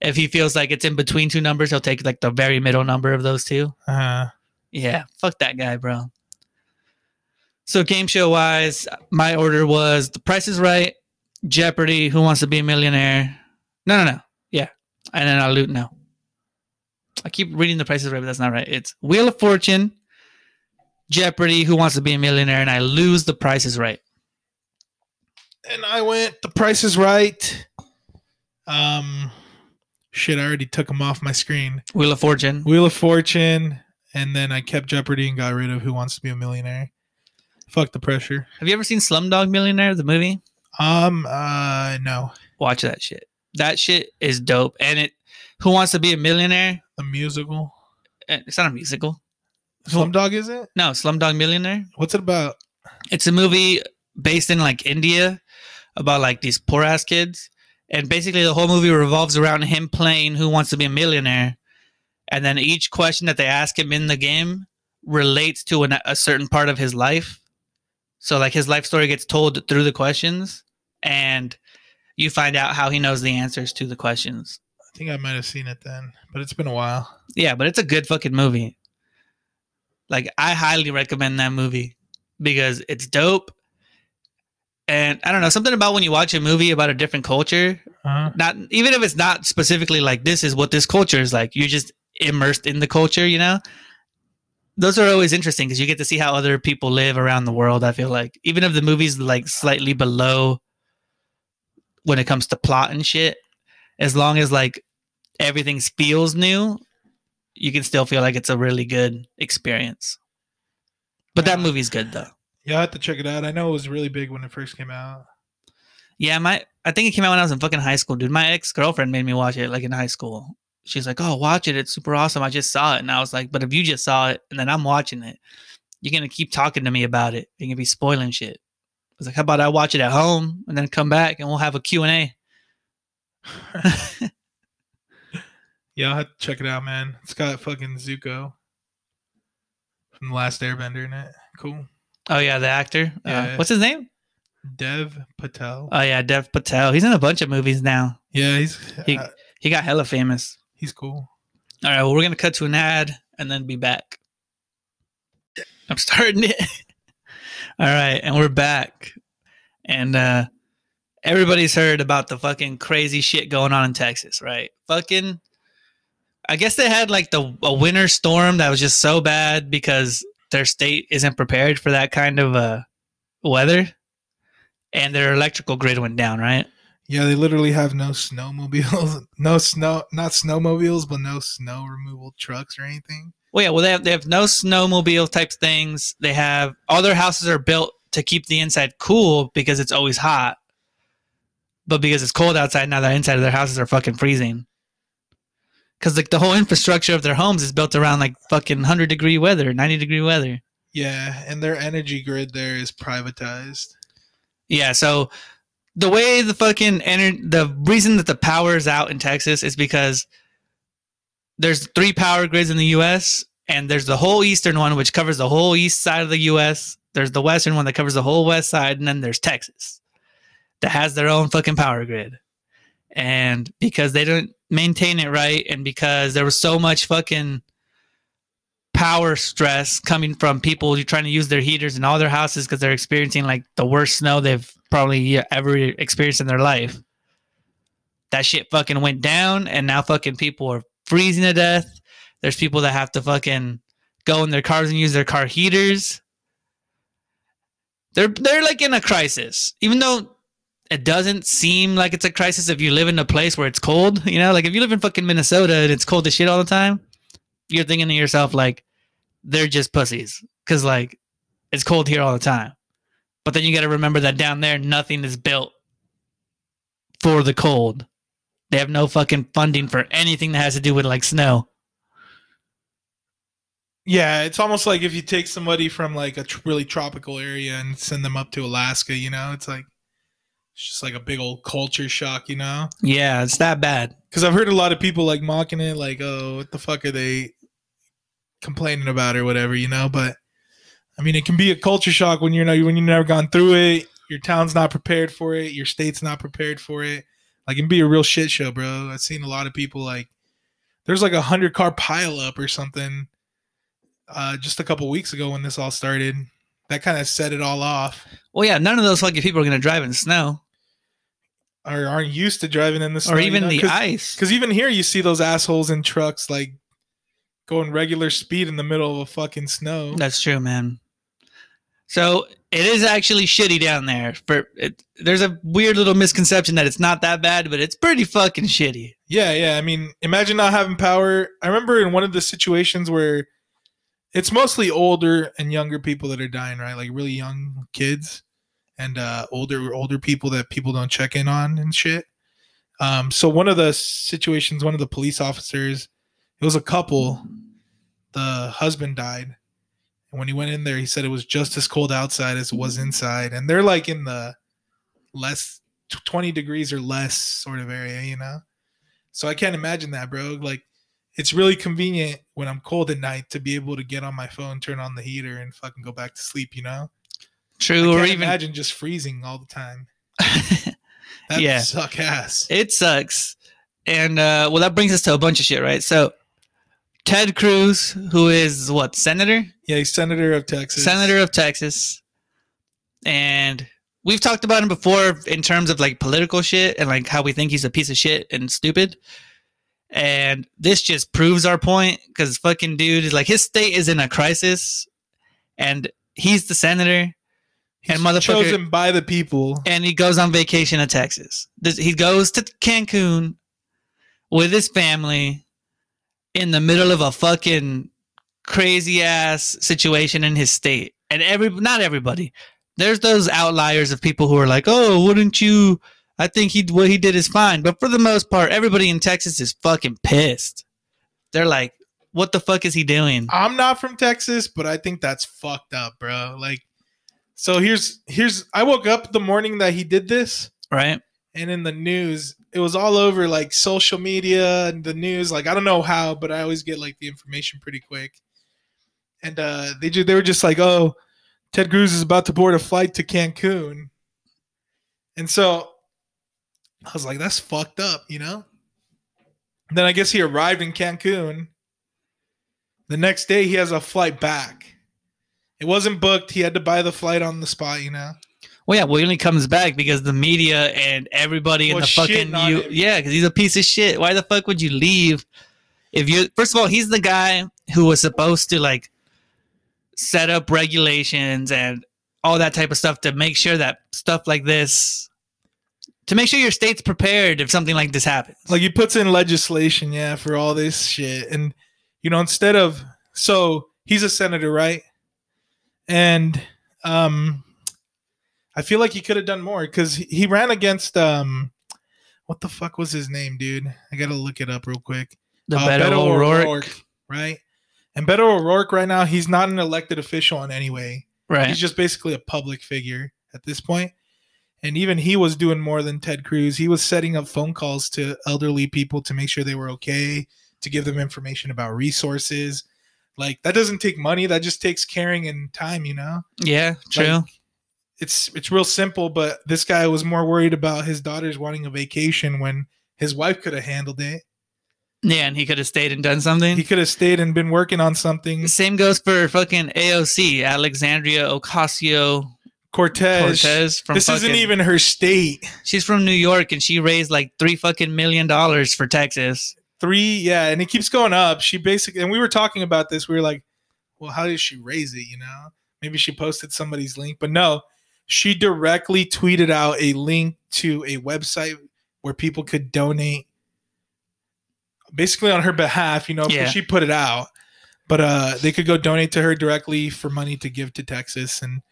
if he feels like it's in between two numbers, he'll take like the very middle number of those two. Uh, Yeah, fuck that guy, bro. So game show wise, my order was The Price is Right, Jeopardy, Who Wants to Be a Millionaire. No, no, no. Yeah, and then I'll loot now. I keep reading The Price is Right, but that's not right. It's Wheel of Fortune, Jeopardy, Who Wants to Be a Millionaire, and I lose The Price is Right. and I went. The price is right. Um, shit. I already took them off my screen. Wheel of Fortune. Wheel of Fortune, and then I kept Jeopardy and got rid of Who Wants to Be a Millionaire. Fuck the pressure. Have you ever seen Slumdog Millionaire, the movie? Um. Uh. No. Watch that shit. That shit is dope. And it, Who Wants to Be a Millionaire? A musical. Eh, It's not a musical. Slumdog is it? No, Slumdog Millionaire. What's it about? it's a movie based in like India about like these poor ass kids. And basically the whole movie revolves around him playing Who Wants to Be a Millionaire. And then each question that they ask him in the game relates to an, a certain part of his life. So like his life story gets told through the questions and you find out how he knows the answers to the questions. I think I might have seen it then, but it's been a while. Yeah, but it's a good fucking movie. Like I highly recommend that movie because it's dope. And I don't know, something about when you watch a movie about a different culture, Uh, not even if it's not specifically like this is what this culture is like, you're just immersed in the culture, you know? Those are always interesting because you get to see how other people live around the world, I feel like. Even if the movie's like slightly below when it comes to plot and shit, as long as like everything feels new, you can still feel like it's a really good experience. But that movie's good though. yeah, I have to check it out. I know it was really big when it first came out. Yeah, my I think it came out when I was in fucking high school, dude. My ex girlfriend made me watch it like in high school. She's like, "Oh, watch it. It's super awesome. I just saw it." And I was like, "But if you just saw it and then I'm watching it, you're gonna keep talking to me about it. You're gonna be spoiling shit." I was like, "How about I watch it at home and then come back and we'll have a Q and A." Yeah, I'll have to check it out, man. It's got fucking Zuko from the Last Airbender in it. Cool. Oh yeah, the actor. Uh, Yeah. what's his name? Dev Patel. Oh yeah, Dev Patel. He's in a bunch of movies now. yeah, he's he- uh, He got hella famous. he's cool. All right, well, we're gonna cut to an ad and then be back. I'm starting it. All right, and we're back, and uh everybody's heard about the fucking crazy shit going on in Texas, right? Fucking, I guess they had like the a winter storm that was just so bad because their state isn't prepared for that kind of uh weather, and their electrical grid went down, right? Yeah, they literally have no snowmobiles, no snow, not snowmobiles, but no snow removal trucks or anything. Well, yeah. Well, they have they have no snowmobile type things. They have all their houses are built to keep the inside cool because it's always hot. But because it's cold outside now, the inside of their houses are fucking freezing. Because like the whole infrastructure of their homes is built around like fucking hundred degree weather, ninety degree weather. Yeah, and their energy grid there is privatized. Yeah. So the way the fucking ener- the reason that the power is out in Texas is because there's three power grids in the US and there's the whole eastern one which covers the whole east side of the US. There's the western one that covers the whole west side and then there's Texas that has their own fucking power grid. And because they didn't maintain it right and because there was so much fucking power stress coming from people trying to use their heaters in all their houses because they're experiencing like the worst snow they've probably ever experienced in their life. That shit fucking went down, and now fucking people are freezing to death. There's people that have to fucking go in their cars and use their car heaters. They're they're like in a crisis, even though it doesn't seem like it's a crisis if you live in a place where it's cold. You know, like if you live in fucking Minnesota and it's cold as shit all the time, you're thinking to yourself like, they're just pussies because like it's cold here all the time. But then you got to remember that down there, nothing is built for the cold. They have no fucking funding for anything that has to do with like snow. Yeah, it's almost like if you take somebody from like a tr- really tropical area and send them up to Alaska, you know, it's like it's just like a big old culture shock, you know. Yeah, it's that bad. Because I've heard a lot of people like mocking it, like, "Oh, what the fuck are they complaining about or whatever," you know. But I mean, it can be a culture shock when you're not when you've never gone through it. Your town's not prepared for it. Your state's not prepared for it. Like, it can be a real shit show, bro. I've seen a lot of people like there's like a hundred car pile up or something uh, just a couple weeks ago when this all started. That kind of set it all off. Well, yeah, none of those fucking people are gonna drive in snow Or aren't used to driving in the snow, or you even know? the 'Cause- ice. Because even here, you see those assholes in trucks like going regular speed in the middle of a fucking snow. That's true, man. So it is actually shitty down there. For it, there's a weird little misconception that it's not that bad, but it's pretty fucking shitty. Yeah, yeah. I mean, imagine not having power. I remember in one of the situations where it's mostly older and younger people that are dying, right? Like really young kids and uh, older older people that people don't check in on and shit. Um, so one of the situations, one of the police officers, it was a couple. The husband died, and when he went in there, he said it was just as cold outside as it was inside, and they're like in the less twenty degrees or less sort of area, you know. So I can't imagine that, bro. Like, it's really convenient when I'm cold at night to be able to get on my phone, turn on the heater, and fucking go back to sleep. You know, I True, or can't even imagine just freezing all the time. That Yeah. suck ass. it sucks. And uh, well, that brings us to a bunch of shit, right? So Ted Cruz, who is what senator, Yeah, he's senator of Texas. senator of Texas, and we've talked about him before in terms of like political shit and like how we think he's a piece of shit and stupid. And this just proves our point because fucking dude is like his state is in a crisis, and he's the senator, He's and motherfucker- chosen by the people. and he goes on vacation to Texas. He goes to Cancun with his family in the middle of a fucking crazy ass situation in his state. And every not everybody. There's those outliers of people who are like, "Oh, wouldn't you I think he what he did is fine." But for the most part, everybody in Texas is fucking pissed. They're like, "What the fuck is he doing?" I'm not from Texas, but I think that's fucked up, bro. Like, so here's here's I woke up the morning that he did this, Right? and in the news, it was all over like social media and the news. Like, I don't know how, but I always get like the information pretty quick. And uh, they ju- they were just like, "Oh, Ted Cruz is about to board a flight to Cancun," and so I was like, "That's fucked up," you know. And then I guess he arrived in Cancun. The next day, he has a flight back. It wasn't booked. He had to buy the flight on the spot, you know. Well, yeah, well, he only comes back because the media and everybody in the fucking you, yeah, because he's a piece of shit. Why the fuck would you leave? If you first of all, he's the guy who was supposed to like set up regulations and all that type of stuff to make sure that stuff like this, to make sure your state's prepared if something like this happens. Like he puts in legislation, yeah, for all this shit. And you know, instead of so he's a senator, right? And um I feel like he could have done more because he ran against um what the fuck was his name, dude? I gotta look it up real quick. the Uh, Beto Beto O'Rourke, right? And Beto O'Rourke right now, he's not an elected official in any way. right? He's just basically a public figure at this point. And even he was doing more than Ted Cruz. He was setting up phone calls to elderly people to make sure they were okay, to give them information about resources. Like that doesn't take money, that just takes caring and time, you know? Yeah, true. Like, it's it's real simple, but this guy was more worried about his daughters wanting a vacation when his wife could have handled it. yeah, and he could have stayed and done something. He could have stayed and been working on something. Same goes for fucking AOC, Alexandria Ocasio Cortez. Cortez from this isn't even her state. She's from New York and she raised like three fucking million dollars for Texas. Three, yeah, and it keeps going up. She basically, and we were talking about this. We were like, well, how did she raise it? You know, maybe she posted somebody's link, but no, she directly tweeted out a link to a website where people could donate basically on her behalf, you know Yeah. she put it out. But uh they could go donate to her directly for money to give to Texas. And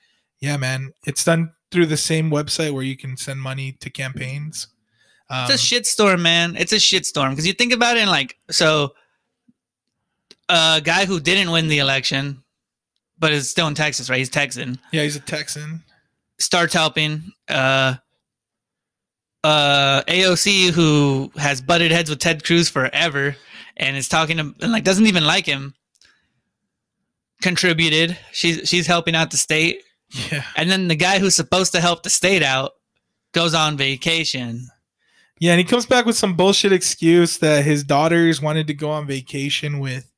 yeah, man, it's done through the same website where you can send money to campaigns. Um, It's a shitstorm, man. It's a shitstorm because you think about it, and like, so a guy who didn't win the election, but is still in Texas, right? He's Texan. yeah, he's a Texan. Starts helping. Uh, uh, AOC, who has butted heads with Ted Cruz forever, and is talking to and like doesn't even like him. Contributed. She's she's helping out the state, Yeah. and then the guy who's supposed to help the state out goes on vacation. Yeah, and he comes back with some bullshit excuse that his daughters wanted to go on vacation with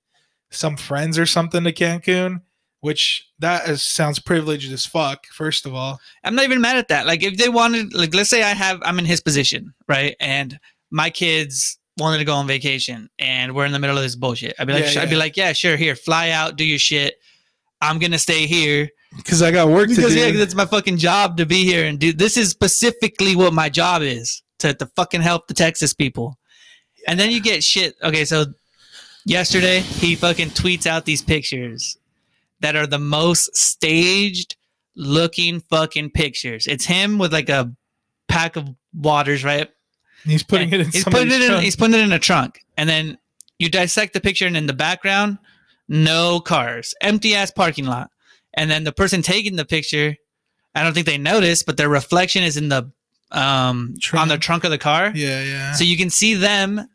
some friends or something to Cancun, which that is, sounds privileged as fuck. First of all, I'm not even mad at that. Like if they wanted, like let's say I have, I'm in his position, right, and my kids wanted to go on vacation, and we're in the middle of this bullshit. I'd be like, Yeah, I'd be like, yeah, sure, here, fly out, do your shit. I'm gonna stay here because I got work because to yeah, do. 'cause it's my fucking job to be here and do. This is specifically what my job is to to fucking help the Texas people. And then you get shit. Okay, so yesterday he fucking tweets out these pictures that are the most staged looking fucking pictures. It's him with like a pack of waters, right? he's putting it in. he's putting it in. trunk. He's putting it in a trunk, and then you dissect the picture, and in the background, no cars, empty ass parking lot, and then the person taking the picture, I don't think they noticed, but their reflection is in the um Trunk. on the trunk of the car, yeah, yeah. so you can see them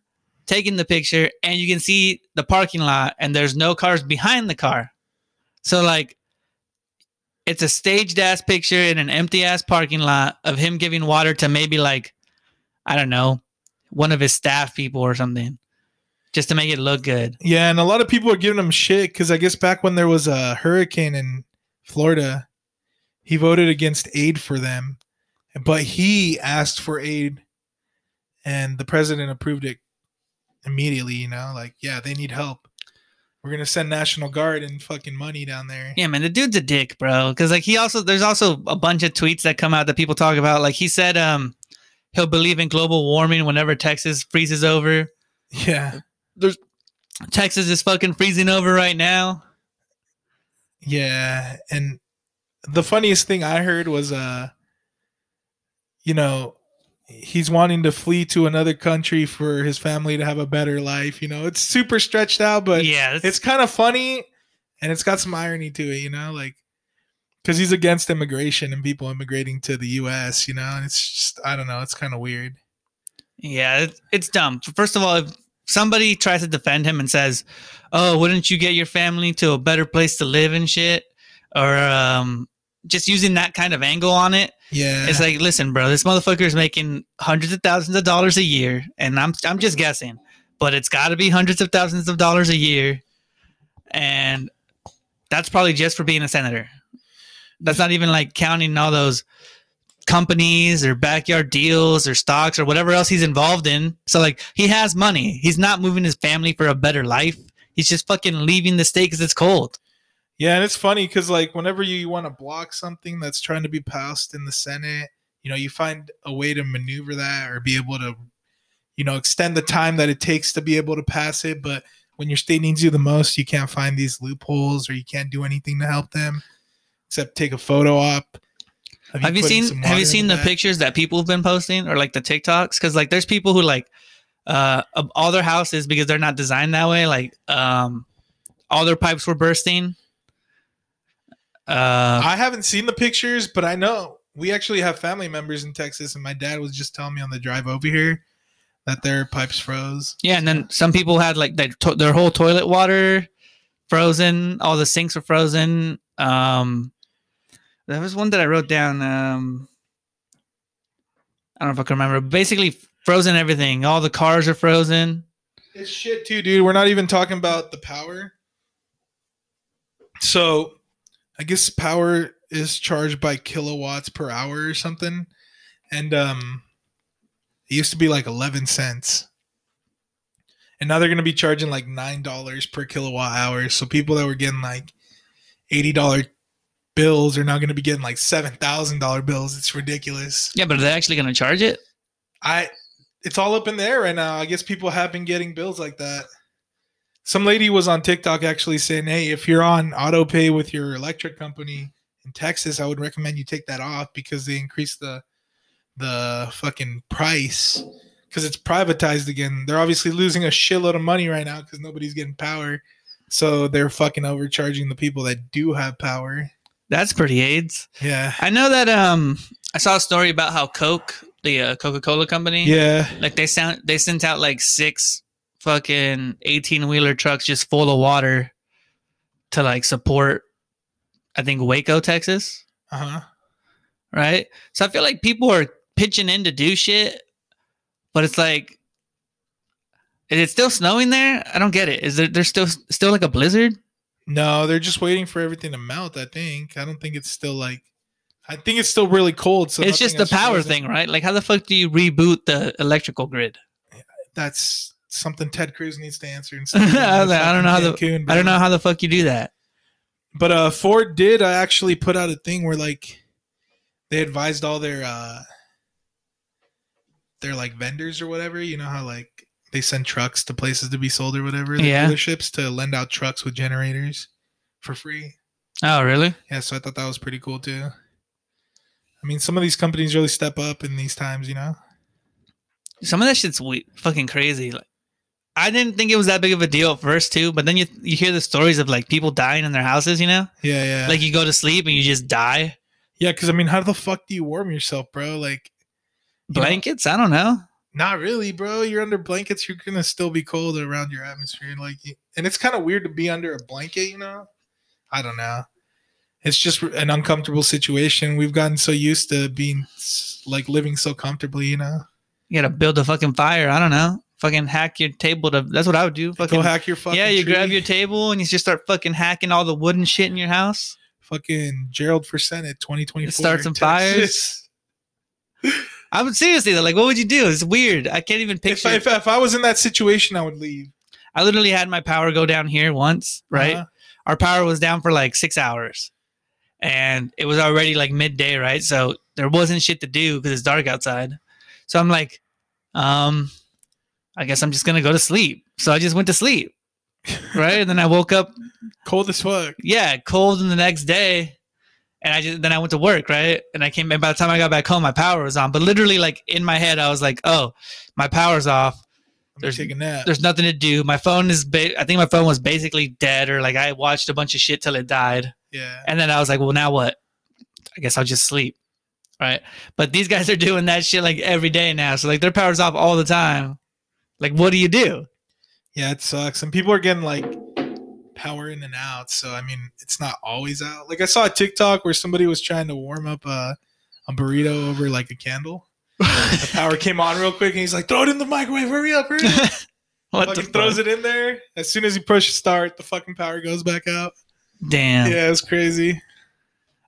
taking the picture, and you can see the parking lot, and there's no cars behind the car, so like. It's a staged ass picture in an empty ass parking lot of him giving water to maybe like I don't know, one of his staff people or something, just to make it look good. yeah, and a lot of people are giving him shit because I guess back when there was a hurricane in Florida, he voted against aid for them, but he asked for aid, and the president approved it immediately. You know, like yeah, they need help. We're gonna send National Guard and fucking money down there. Yeah, man, the dude's a dick, bro. Because like he also, there's also a bunch of tweets that come out that people talk about. Like he said, um, he'll believe in global warming whenever Texas freezes over. Yeah, There's Texas is fucking freezing over right now. yeah, and the funniest thing I heard was uh, you know, he's wanting to flee to another country for his family to have a better life. You know, it's super stretched out, but yeah, it's, kind of funny and it's got some irony to it, you know, like because he's against immigration and people immigrating to the U.S. You know, and it's just I don't know, it's kind of weird. yeah, it's, it's dumb. First of all, if somebody tries to defend him and says, "Oh, wouldn't you get your family to a better place to live and shit," or um, just using that kind of angle on it, Yeah, It's like, listen, bro, this motherfucker is making hundreds of thousands of dollars a year, and I'm I'm just guessing, but it's got to be hundreds of thousands of dollars a year, and that's probably just for being a senator. That's not even like counting all those companies or backyard deals or stocks or whatever else he's involved in. So like, he has money. He's not moving his family for a better life. He's just fucking leaving the state because it's cold. Yeah, and it's funny because like whenever you want to block something that's trying to be passed in the Senate, you know, you find a way to maneuver that or be able to, you know, extend the time that it takes to be able to pass it. But when your state needs you the most, you can't find these loopholes or you can't do anything to help them except take a photo op. of have you seen have you seen the back. pictures that people have been posting or like the tiktoks because like there's people who like uh all their houses because they're not designed that way like um all their pipes were bursting uh I haven't seen the pictures, but I know we actually have family members in Texas, and my dad was just telling me on the drive over here that their pipes froze. Yeah, and then some people had like their to- their whole toilet water frozen. All the sinks were frozen. Um, there was one that I wrote down. Um, I don't know if I can remember. Basically, frozen everything. All the cars are frozen. It's shit too, dude. We're not even talking about the power. So, I guess power is charged by kilowatts per hour or something, and um, it used to be like eleven cents, and now they're gonna be charging like nine dollars per kilowatt hour. So people that were getting like eighty dollar bills are now gonna be getting like seven thousand dollar bills. It's ridiculous. Yeah, but are they actually going to charge it? I it's all up in the air right now. I guess people have been getting bills like that. Some lady was on TikTok actually saying, "Hey, if you're on auto pay with your electric company in Texas, I would recommend you take that off because they increase the the fucking price because it's privatized again. They're obviously losing a shitload of money right now because nobody's getting power, so they're fucking overcharging the people that do have power. That's pretty AIDS. Yeah, I know that. Um, I saw a story about how Coke, the uh, Coca Cola company, yeah, like they sound they sent out like six fucking 18 wheeler trucks just full of water to like support i think waco texas uh huh. right so i feel like people are pitching in to do shit but it's like is it still snowing there i don't get it is there there's still still like a blizzard No, they're just waiting for everything to melt. I think. I don't think it's still like. I think it's still really cold. So it's just the power frozen. thing right like how the fuck do you reboot the electrical grid That's something Ted Cruz needs to answer. And I like, I don't know how the- Cancun, i don't know how the fuck you do that But uh, Ford did uh, actually put out a thing where like they advised all their uh, their like vendors or whatever. You know how like they send trucks to places to be sold or whatever. The Yeah. dealerships to lend out trucks with generators for free. oh really Yeah, so I thought that was pretty cool too. I mean, some of these companies really step up in these times, you know. some of that shit's we- fucking crazy. Like, I didn't think it was that big of a deal at first too, but then you you hear the stories of like people dying in their houses. You know, Yeah, yeah. like you go to sleep and you just die. Yeah, because I mean, how the fuck do you warm yourself, bro? Like, you know, Blankets? I don't know. not really, bro. You're under blankets. You're gonna still be cold around your atmosphere, like, and it's kind of weird to be under a blanket. You know, I don't know. It's just an uncomfortable situation. We've gotten so used to being like living so comfortably. You know, You gotta build a fucking fire. I don't know. Fucking hack your table to. That's what I would do. Fucking go hack your fucking yeah. You tree. grab your table and you just start fucking hacking all the wood and shit in your house. fucking Gerald for Senate 2024. Start some fires. I would seriously though, like, what would you do? It's weird. I can't even If, picture. I- if, if I was in that situation, I would leave. I literally had my power go down here once. Right. Uh-huh. our power was down for like six hours and it was already like midday right so there wasn't shit to do because it's dark outside so i'm like um i guess i'm just gonna go to sleep so i just went to sleep right and then i woke up Cold as fuck. yeah cold in the next day and i just then i went to work right and i came and by the time i got back home my power was on but literally like in my head i was like oh my power's off There's- there's nothing to do my phone is ba- i think my phone was basically dead or like i watched a bunch of shit till it died Yeah. and then I was like, well, now what? I guess I'll just sleep. Right. But these guys are doing that shit like every day now. So like their power's off all the time. Like, what do you do? Yeah, it sucks. And people are getting like power in and out. So I mean, it's not always out. Like I saw a TikTok where somebody was trying to warm up a, a burrito over like a candle. The power came on real quick, and he's like, "Throw it in the microwave! Hurry up! Hurry up!" what fucking throws it in there. As soon as he pushes start, the fucking power goes back out. Damn. Yeah, it's crazy.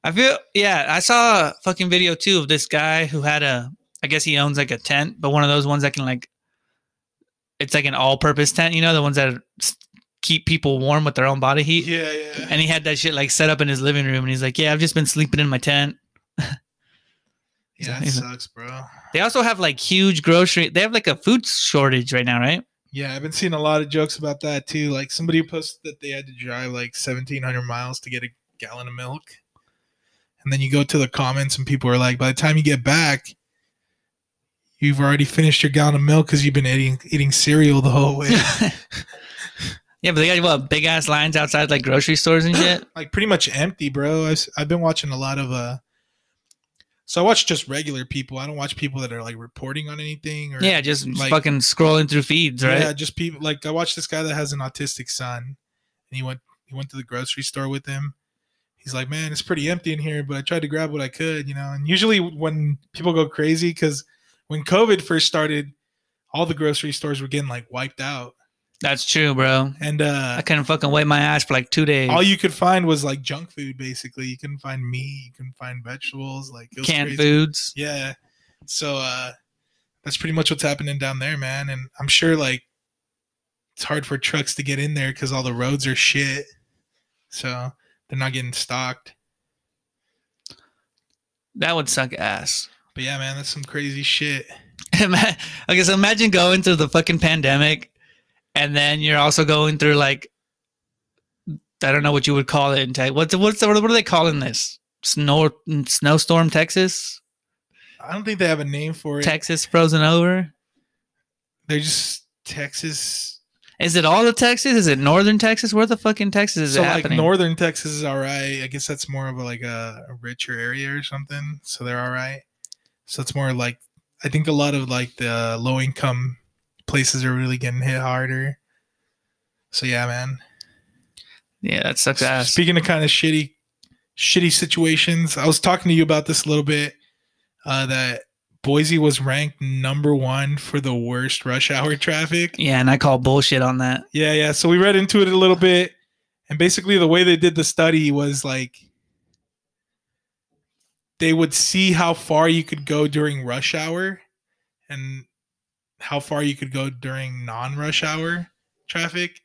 I feel, yeah, I saw a fucking video too of this guy who had a, I guess he owns like a tent, but one of those ones that can like, it's like an all purpose tent, you know, the ones that keep people warm with their own body heat. Yeah, yeah. And he had that shit like set up in his living room and he's like, yeah, I've just been sleeping in my tent. Yeah, it sucks, bro. They also have like huge grocery. They have like a food shortage right now, right? Yeah, I've been seeing a lot of jokes about that too. Like somebody posted that they had to drive like seventeen hundred miles to get a gallon of milk, and then you go to the comments and people are like, by the time you get back, you've already finished your gallon of milk because you've been eating eating cereal the whole way. yeah, but they got what big ass lines outside like grocery stores and shit. like pretty much empty, bro. I've, I've been watching a lot of uh So I watch just regular people. I don't watch people that are like reporting on anything or Yeah, just like- fucking scrolling through feeds, right? Yeah, just people like I watched this guy that has an autistic son, and he went he went to the grocery store with him. He's like, man, it's pretty empty in here, but I tried to grab what I could, you know. And usually when people go crazy, because when COVID first started, all the grocery stores were getting like wiped out, That's true, bro. and uh I couldn't fucking wipe my ass for like two days. all you could find was like junk food. Basically, you couldn't find meat, you couldn't find vegetables, like canned crazy. foods. Yeah. So uh that's pretty much what's happening down there, man. And I'm sure like it's hard for trucks to get in there because all the roads are shit. So they're not getting stocked. That would suck ass. But yeah, man, that's some crazy shit. Okay, so imagine going through the fucking pandemic, and then you're also going through like, I don't know what you would call it in tech. What's what's what are they calling this? Snow snowstorm, Texas, I don't think they have a name for it. Texas frozen over. They're just Texas. Is it all of Texas? Is it northern Texas? Where the fucking Texas is so it like happening? northern Texas is all right. I guess that's more of a, like a, a richer area or something. So they're all right. So it's more like I think a lot of like the low income places are really getting hit harder. So yeah, man. yeah, that sucks ass. Speaking of kind of shitty, shitty situations, I was talking to you about this a little bit. Uh, that Boise was ranked number one for the worst rush hour traffic. yeah, and I call bullshit on that. Yeah, yeah. So we read into it a little bit, and basically the way they did the study was like they would see how far you could go during rush hour, and how far you could go during non-rush hour traffic.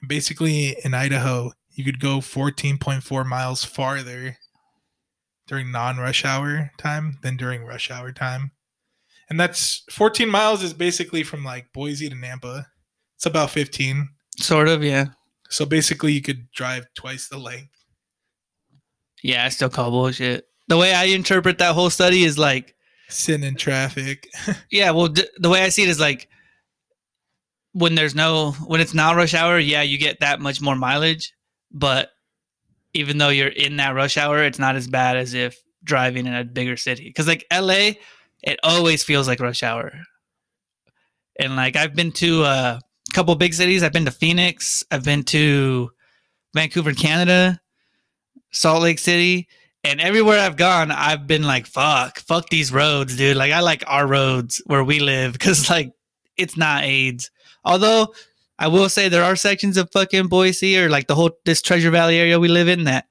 And basically, in Idaho, you could go 14.4 miles farther during non-rush hour time than during rush hour time. And that's 14 miles is basically from like Boise to Nampa. It's about 15. Sort of, yeah. So basically you could drive twice the length. Yeah, I still call bullshit. The way I interpret that whole study is like, Sitting in traffic. yeah, well, d- the way I see it is like, when there's no, when it's not rush hour, yeah, you get that much more mileage. But even though you're in that rush hour, it's not as bad as if driving in a bigger city. Cause like LA, it always feels like rush hour. And like, I've been to uh, a couple big cities. I've been to Phoenix. I've been to Vancouver, Canada, Salt Lake City. And everywhere I've gone, I've been like, fuck, fuck these roads, dude. Like, I like our roads where we live because, like, it's not AIDS. Although, I will say there are sections of fucking Boise or like the whole, this Treasure Valley area we live in that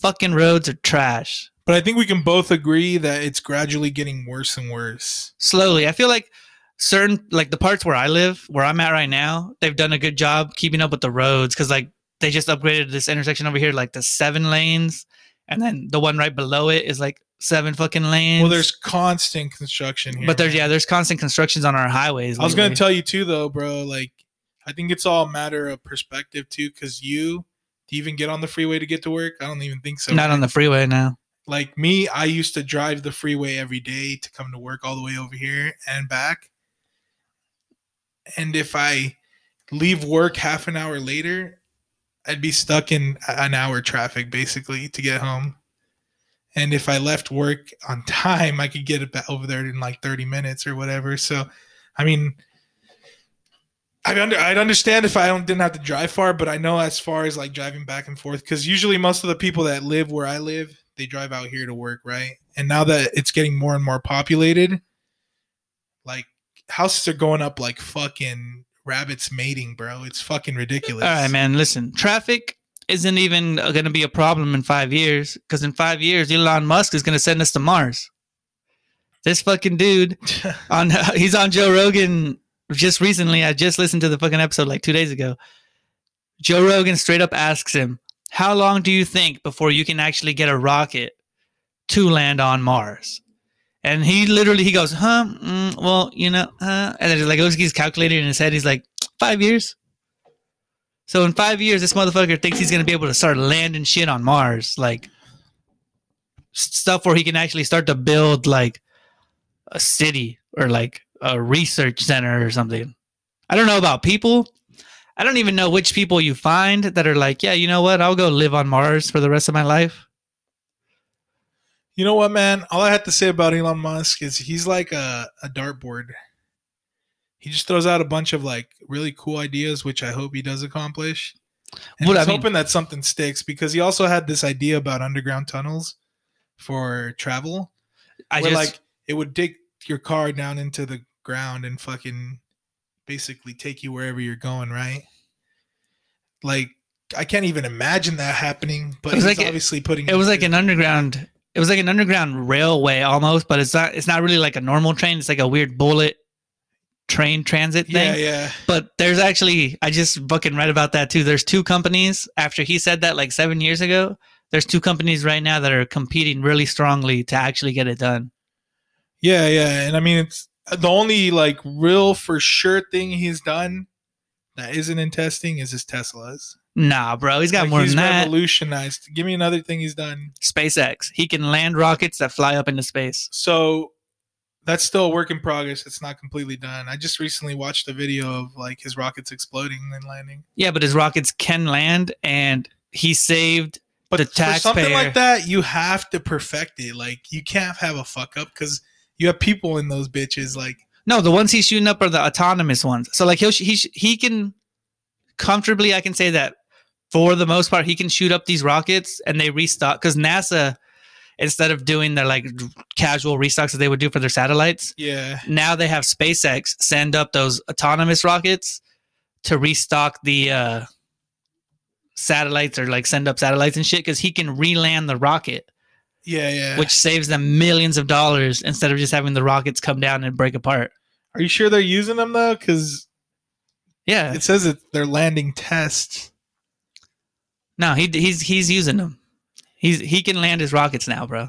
fucking roads are trash. But I think we can both agree that it's gradually getting worse and worse. Slowly. I feel like certain, like the parts where I live, where I'm at right now, they've done a good job keeping up with the roads because, like, they just upgraded this intersection over here, like the seven lanes. And then the one right below it is like seven fucking lanes. Well, there's constant construction here. But there's yeah, there's constant constructions on our highways. I was gonna tell you too, though, bro. Like, I think it's all a matter of perspective too. Because you, do you even get on the freeway to get to work? I don't even think so. not on the freeway now. like me, I used to drive the freeway every day to come to work all the way over here and back. And if I leave work half an hour later, I'd be stuck in an hour traffic basically to get home. And if I left work on time, I could get over there in like 30 minutes or whatever. So, I mean, I'd, under, I'd understand if I don't, didn't have to drive far, but I know as far as like driving back and forth, because usually most of the people that live where I live, they drive out here to work, right? And now that it's getting more and more populated, like houses are going up like fucking rabbits mating, bro. It's fucking ridiculous. All right, man. Listen, traffic isn't even going to be a problem in five years because in five years, Elon Musk is going to send us to Mars. This fucking dude on he's on Joe Rogan just recently. I just listened to the fucking episode like two days ago. Joe Rogan straight up asks him, "How long do you think before you can actually get a rocket to land on Mars?" And he literally he goes, "Huh? Mm, well, you know, uh," and then like looks he's calculating in his head. He's like, five years." So in five years, this motherfucker thinks he's gonna be able to start landing shit on Mars, like stuff where he can actually start to build like a city or like a research center or something. I don't know about people. I don't even know which people you find that are like, yeah, you know what? I'll go live on Mars for the rest of my life. You know what, man? All I have to say about Elon Musk is he's like a, a dartboard. He just throws out a bunch of like really cool ideas, which I hope he does accomplish. And I mean- hoping that something sticks because he also had this idea about underground tunnels for travel, I where just like it would dig your car down into the ground and fucking basically take you wherever you're going, right? Like I can't even imagine that happening, but was he's like obviously putting it was like an underground it was like an underground railway almost but it's not it's not really like a normal train. It's like a weird bullet train transit thing. yeah, yeah. but there's actually i just fucking read about that too. There's two companies after he said that like seven years ago there's two companies right now that are competing really strongly to actually get it done. Yeah, yeah, and I mean it's the only like real for sure thing he's done that isn't in testing is his Teslas. Nah bro he's got Like, more he's than that revolutionized. Give me another thing he's done. spacex he can land rockets that fly up into space So that's still a work in progress. It's not completely done. I just recently watched a video of like his rockets exploding and landing. yeah but his rockets can land and he saved But The for something like that, you have to perfect it. Like you can't have a fuck up because you have people in those bitches. Like No, the ones he's shooting up are the autonomous ones. So like he'll sh- he sh- he can comfortably, I can say that for the most part, he can shoot up these rockets and they restock because NASA, instead of doing their like casual restocks that they would do for their satellites, yeah, now they have SpaceX send up those autonomous rockets to restock the uh, satellites or like send up satellites and shit because he can re-land the rocket, yeah, yeah. which saves them millions of dollars instead of just having the rockets come down and break apart. are you sure they're using them though? Because Yeah, it says that they're landing tests. No, he he's he's using them. He's he can land his rockets now, bro.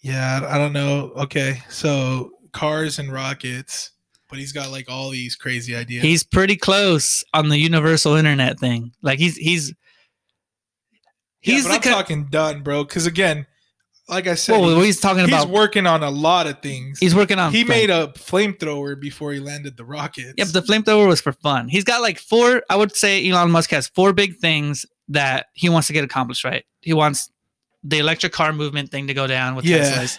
Yeah, I don't know. Okay, so cars and rockets, but he's got like all these crazy ideas. He's pretty close on the universal internet thing. Like he's he's yeah, he's but the I'm ki- talking done, bro. Because again, like I said, well, he's, he's talking he's about working on a lot of things. he's working on. he made a flamethrower before he landed the rockets. Yeah, but the flamethrower was for fun. He's got like four. I would say Elon Musk has four big things that he wants to get accomplished. Right, he wants the electric car movement thing to go down with Yeah. Teslas,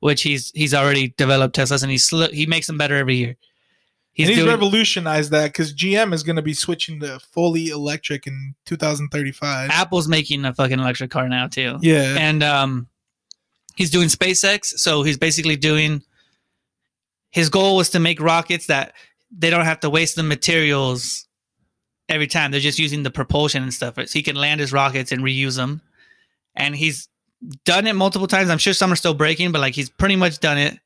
which he's he's already developed Teslas and he's sl- he makes them better every year. He's, and he's doing revolutionized that because GM is going to be switching to fully electric in 2035. Apple's making a fucking electric car now too. yeah, and um, he's doing SpaceX. So he's basically doing. His goal was to make rockets that they don't have to waste the materials every time. They're just using the propulsion and stuff. So he can land his rockets and reuse them. And he's done it multiple times. I'm sure some are still breaking, but like he's pretty much done it.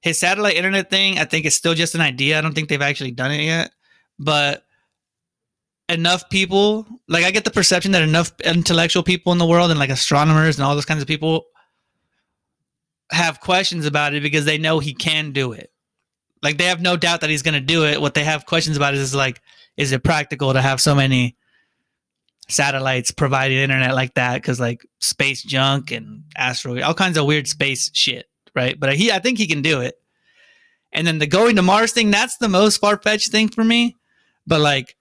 His satellite internet thing, I think, is still just an idea. I don't think they've actually done it yet. But enough people, like I get the perception that enough intellectual people in the world and like astronomers and all those kinds of people have questions about it because they know he can do it. Like they have no doubt that he's going to do it. What they have questions about is like, is it practical to have so many satellites providing internet like that? Because like space junk and asteroid, all kinds of weird space shit, right? But he, I think he can do it. And then the going to Mars thing, that's the most far fetched thing for me. But like,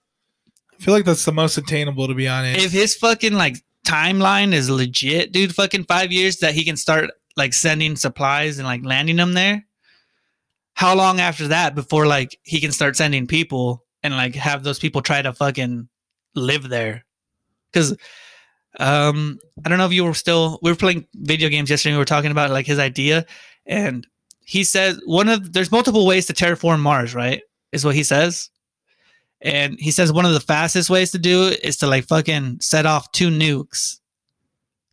I feel like that's the most attainable, to be honest. if his fucking like timeline is legit, dude, fucking five years that he can start like sending supplies and like landing them there. How long after that before like he can start sending people and like have those people try to fucking live there? Because um, I don't know if you were still we were playing video games yesterday. We were talking about like his idea, and he says one of there's multiple ways to terraform Mars, right? Is what he says. And he says one of the fastest ways to do it is to like fucking set off two nukes,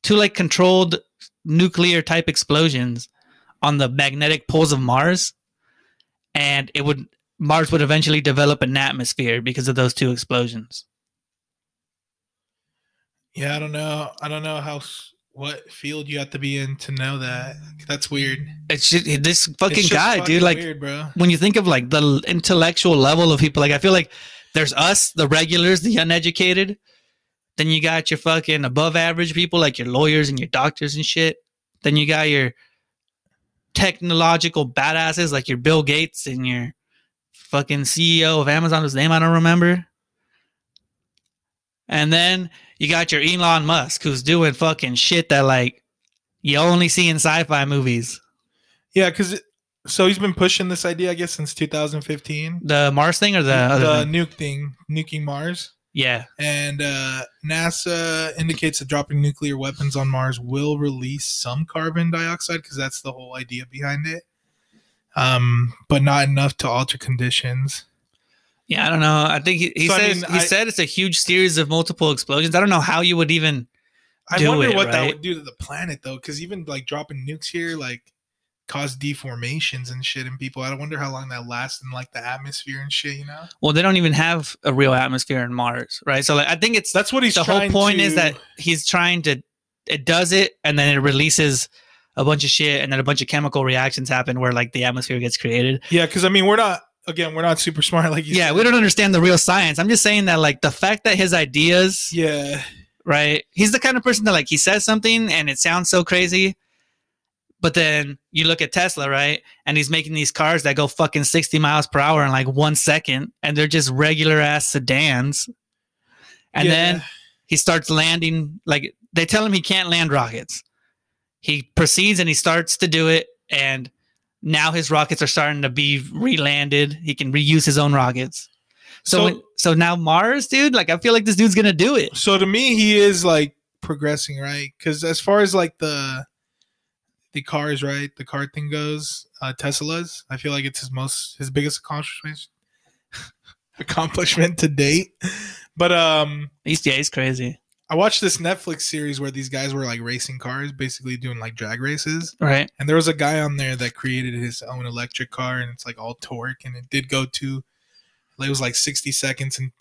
two like controlled nuclear type explosions on the magnetic poles of Mars. And it would, Mars would eventually develop an atmosphere because of those two explosions. yeah, I don't know. I don't know how what field you have to be in to know that. That's weird. It's just this fucking just guy, fucking dude. Like, weird, bro. when you think of like the intellectual level of people, like I feel like there's us, the regulars, the uneducated. Then you got your fucking above average people, like your lawyers and your doctors and shit. Then you got your technological badasses, like your Bill Gates and your fucking CEO of Amazon, whose name I don't remember. And then you got your Elon Musk, who's doing fucking shit that like you only see in sci-fi movies. Yeah, because so he's been pushing this idea, I guess, since 2015. The Mars thing or the, The, other thing? nuke thing, nuking Mars. yeah, And uh, NASA indicates that dropping nuclear weapons on Mars will release some carbon dioxide because that's the whole idea behind it. Um, but not enough to alter conditions. yeah. I don't know. I think he, he So, I says mean, he I- said it's a huge series of multiple explosions. I don't know how you would even. I wonder it, what that would do to the planet though, because even like dropping nukes here, like cause deformations and shit in people. I wonder how long that lasts in like the atmosphere and shit. You know, Well, they don't even have a real atmosphere in Mars, right? So like, I think it's that's what he's the whole point to- is that he's trying to it does it and then it releases a bunch of shit and then a bunch of chemical reactions happen where like the atmosphere gets created. yeah, because I mean we're not again we're not super smart like you yeah, said. we don't understand the real science. I'm just saying that like the fact that his ideas, Yeah, right? He's the kind of person that like he says something and it sounds so crazy. But then you look at Tesla, right? And he's making these cars that go fucking 60 miles per hour in like one second, and they're just regular ass sedans. And Yeah. then he starts landing like they tell him he can't land rockets. He proceeds and he starts to do it, and now his rockets are starting to be re-landed. He can reuse his own rockets. So, So- when- so now Mars, dude, like I feel like this dude's gonna do it. So to me, he is like progressing, right? Because as far as like the the cars, right, the car thing goes, uh, Tesla's. I feel like it's his most his biggest accomplishment accomplishment to date. But um, He's yeah, he's crazy, I watched this Netflix series where these guys were like racing cars, basically doing like drag races. right? And there was a guy on there that created his own electric car, and it's like all torque, and it did go to, it was like sixty seconds, and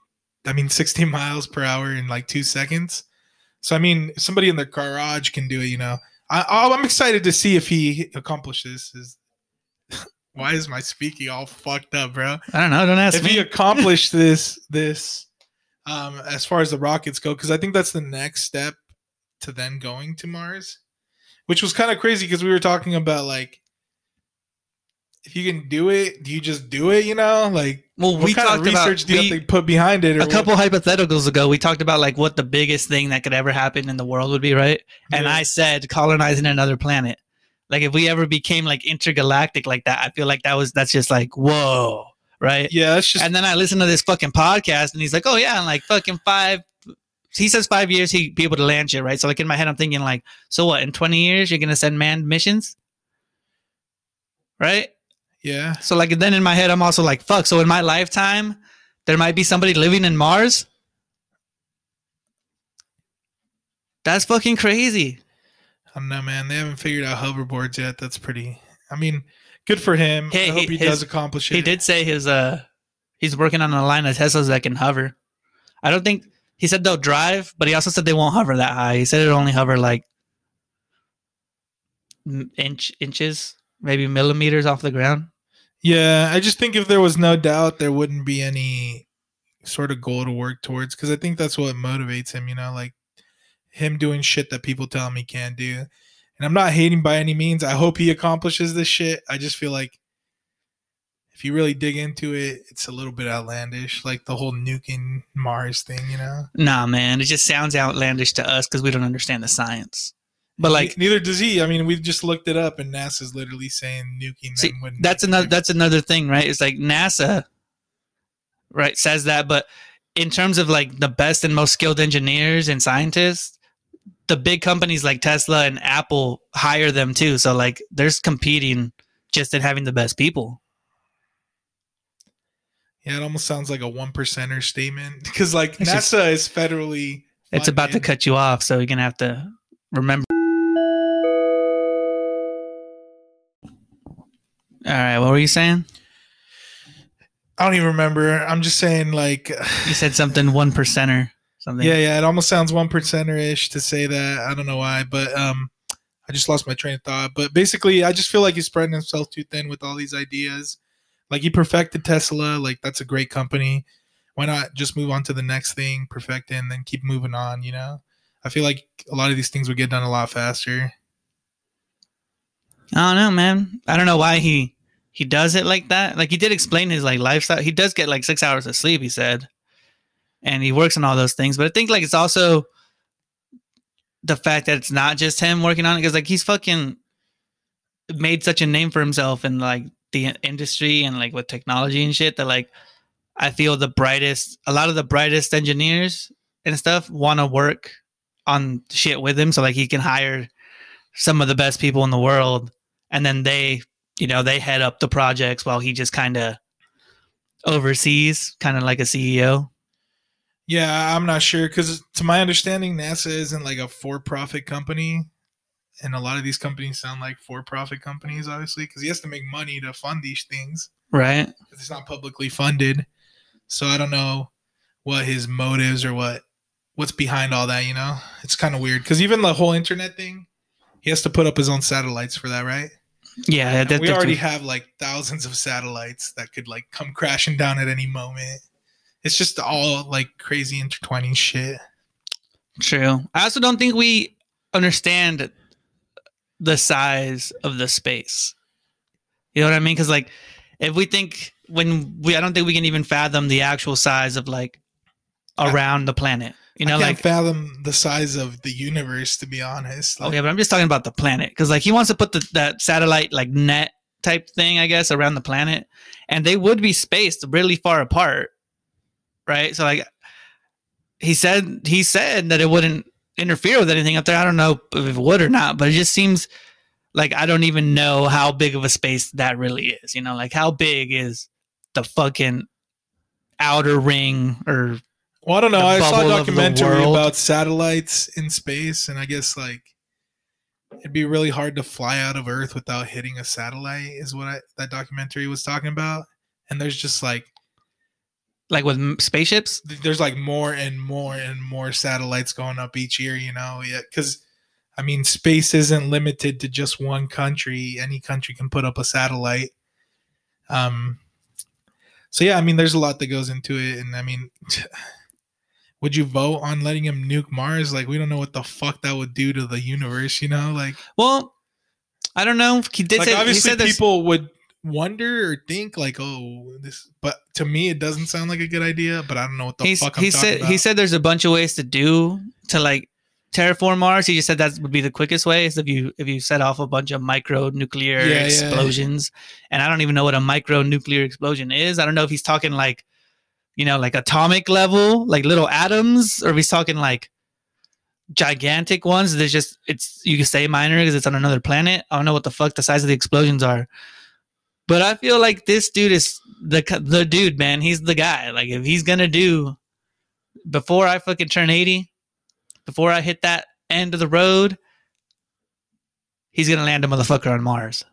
I mean sixty miles per hour in like two seconds. So I mean, somebody in their garage can do it. You know, I, I'm excited to see if he accomplishes. This. Is why is my speaking all fucked up, bro? I don't know. Don't ask if me. he accomplished this, this, um, as far as the rockets go, because I think that's the next step to then going to Mars, which was kind of crazy because we were talking about like, if you can do it, do you just do it? You know, like well, what we kind talked of research about do you we- put behind it? a couple hypotheticals ago. We talked about like what the biggest thing that could ever happen in the world would be, right? what- And I said colonizing another planet. Like if we ever became like intergalactic like that, I feel like that was that's just like whoa, right? yeah, that's just And then I listened to this fucking podcast, and he's like, "Oh yeah, in like fucking five. He says five years he'd be able to land shit, right? So like in my head, I'm thinking like, so what? In 20 years, you're gonna send manned missions, right? yeah, So like then in my head, I'm also like, fuck. So in my lifetime, there might be somebody living in Mars. That's fucking crazy. I don't know, man. They haven't figured out hoverboards yet. That's pretty. I mean, good for him. Hey, I hope he his- does accomplish it. He did say his uh he's working on a line of Teslas that can hover. I don't think he said they'll drive, but he also said they won't hover that high. He said it'll only hover like inch inches, maybe millimeters off the ground. Yeah, I just think if there was no doubt, there wouldn't be any sort of goal to work towards because I think that's what motivates him, you know, like him doing shit that people tell him he can't do. And I'm not hating by any means. I hope he accomplishes this shit. I just feel like if you really dig into it, it's a little bit outlandish, like the whole nuking Mars thing, you know? Nah, man, it just sounds outlandish to us because we don't understand the science. But like neither does he. I mean, we've just looked it up, and NASA's literally saying nuking See, them wouldn't. that's another that's another thing right it's like nasa right says that but in terms of like the best and most skilled engineers and scientists the big companies like tesla and apple hire them too. So like there's competing just in having the best people. Yeah, it almost sounds like a one percenter statement because like It's NASA just- is federally. it's about to cut you off so you're gonna have to remember. All right what were you saying? I don't even remember. I'm just saying, like, you said something one percenter something yeah, yeah. It almost sounds one percenter ish to say that. I don't know why, but um, I just lost my train of thought. But basically, I just feel like he's spreading himself too thin with all these ideas. Like he perfected Tesla. Like that's a great company. Why not just move on to the next thing, perfect it, and then keep moving on? You know, I feel like a lot of these things would get done a lot faster. I don't know, man. I don't know why he he does it like that. Like he did explain his like lifestyle. He does get like six hours of sleep. He said, and he works on all those things. But I think like it's also the fact that it's not just him working on it because like he's fucking made such a name for himself in like the industry and like with technology and shit that like I feel the brightest a lot of the brightest engineers and stuff want to work on shit with him so like he can hire some of the best people in the world and then they you know they head up the projects while he just kind of oversees kind of like a CEO Yeah, I'm not sure because to my understanding, NASA isn't like a for-profit company, and a lot of these companies sound like for-profit companies, obviously, because he has to make money to fund these things. right It's not publicly funded, so I don't know what his motives or what what's behind all that. You know, it's kind of weird because even the whole internet thing, he has to put up his own satellites for that, right? yeah that, we already have like thousands of satellites that could like come crashing down at any moment. It's just all like crazy intertwining shit. True. I also don't think we understand the size of the space. You know what I mean? Because like, if we think when we, I don't think we can even fathom the actual size of like around the planet. You know, I like fathom the size of the universe to be honest. Like, okay, but I'm just talking about the planet because like he wants to put the, that satellite like net type thing, I guess, around the planet, and they would be spaced really far apart, right? So like, he said he said that it wouldn't interfere with anything up there. I don't know if it would or not, but it just seems like I don't even know how big of a space that really is. You know, like how big is the fucking outer ring or well, I don't know. I saw a bubble of the documentary about satellites in space, and I guess like it'd be really hard to fly out of Earth without hitting a satellite. Is what I, that documentary was talking about. And there's just like like with spaceships. there's like more and more and more satellites going up each year. You know, yeah, because. I mean, space isn't limited to just one country. Any country can put up a satellite. Um, so yeah, I mean, there's a lot that goes into it, and I mean, would you vote on letting him nuke Mars? Like, we don't know what the fuck that would do to the universe, you know? Like, Well, I don't know. He did like say he obviously people would wonder or think like, oh, this. But to me, it doesn't sound like a good idea. But I don't know what the he's, fuck I'm he said about. he said there's a bunch of ways to do to like terraform Mars. He just said that would be the quickest way is if you if you set off a bunch of micro nuclear Yeah, yeah. explosions. And I don't even know what a micro nuclear explosion is. I don't know if he's talking like you know like atomic level, like little atoms, or if he's talking like gigantic ones. There's just it's you can say minor because it's on another planet. I don't know what the fuck the size of the explosions are. But I feel like this dude is the the dude, man. He's the guy. Like if he's gonna do before I fucking turn eighty, before I hit that end of the road, he's gonna land a motherfucker on Mars.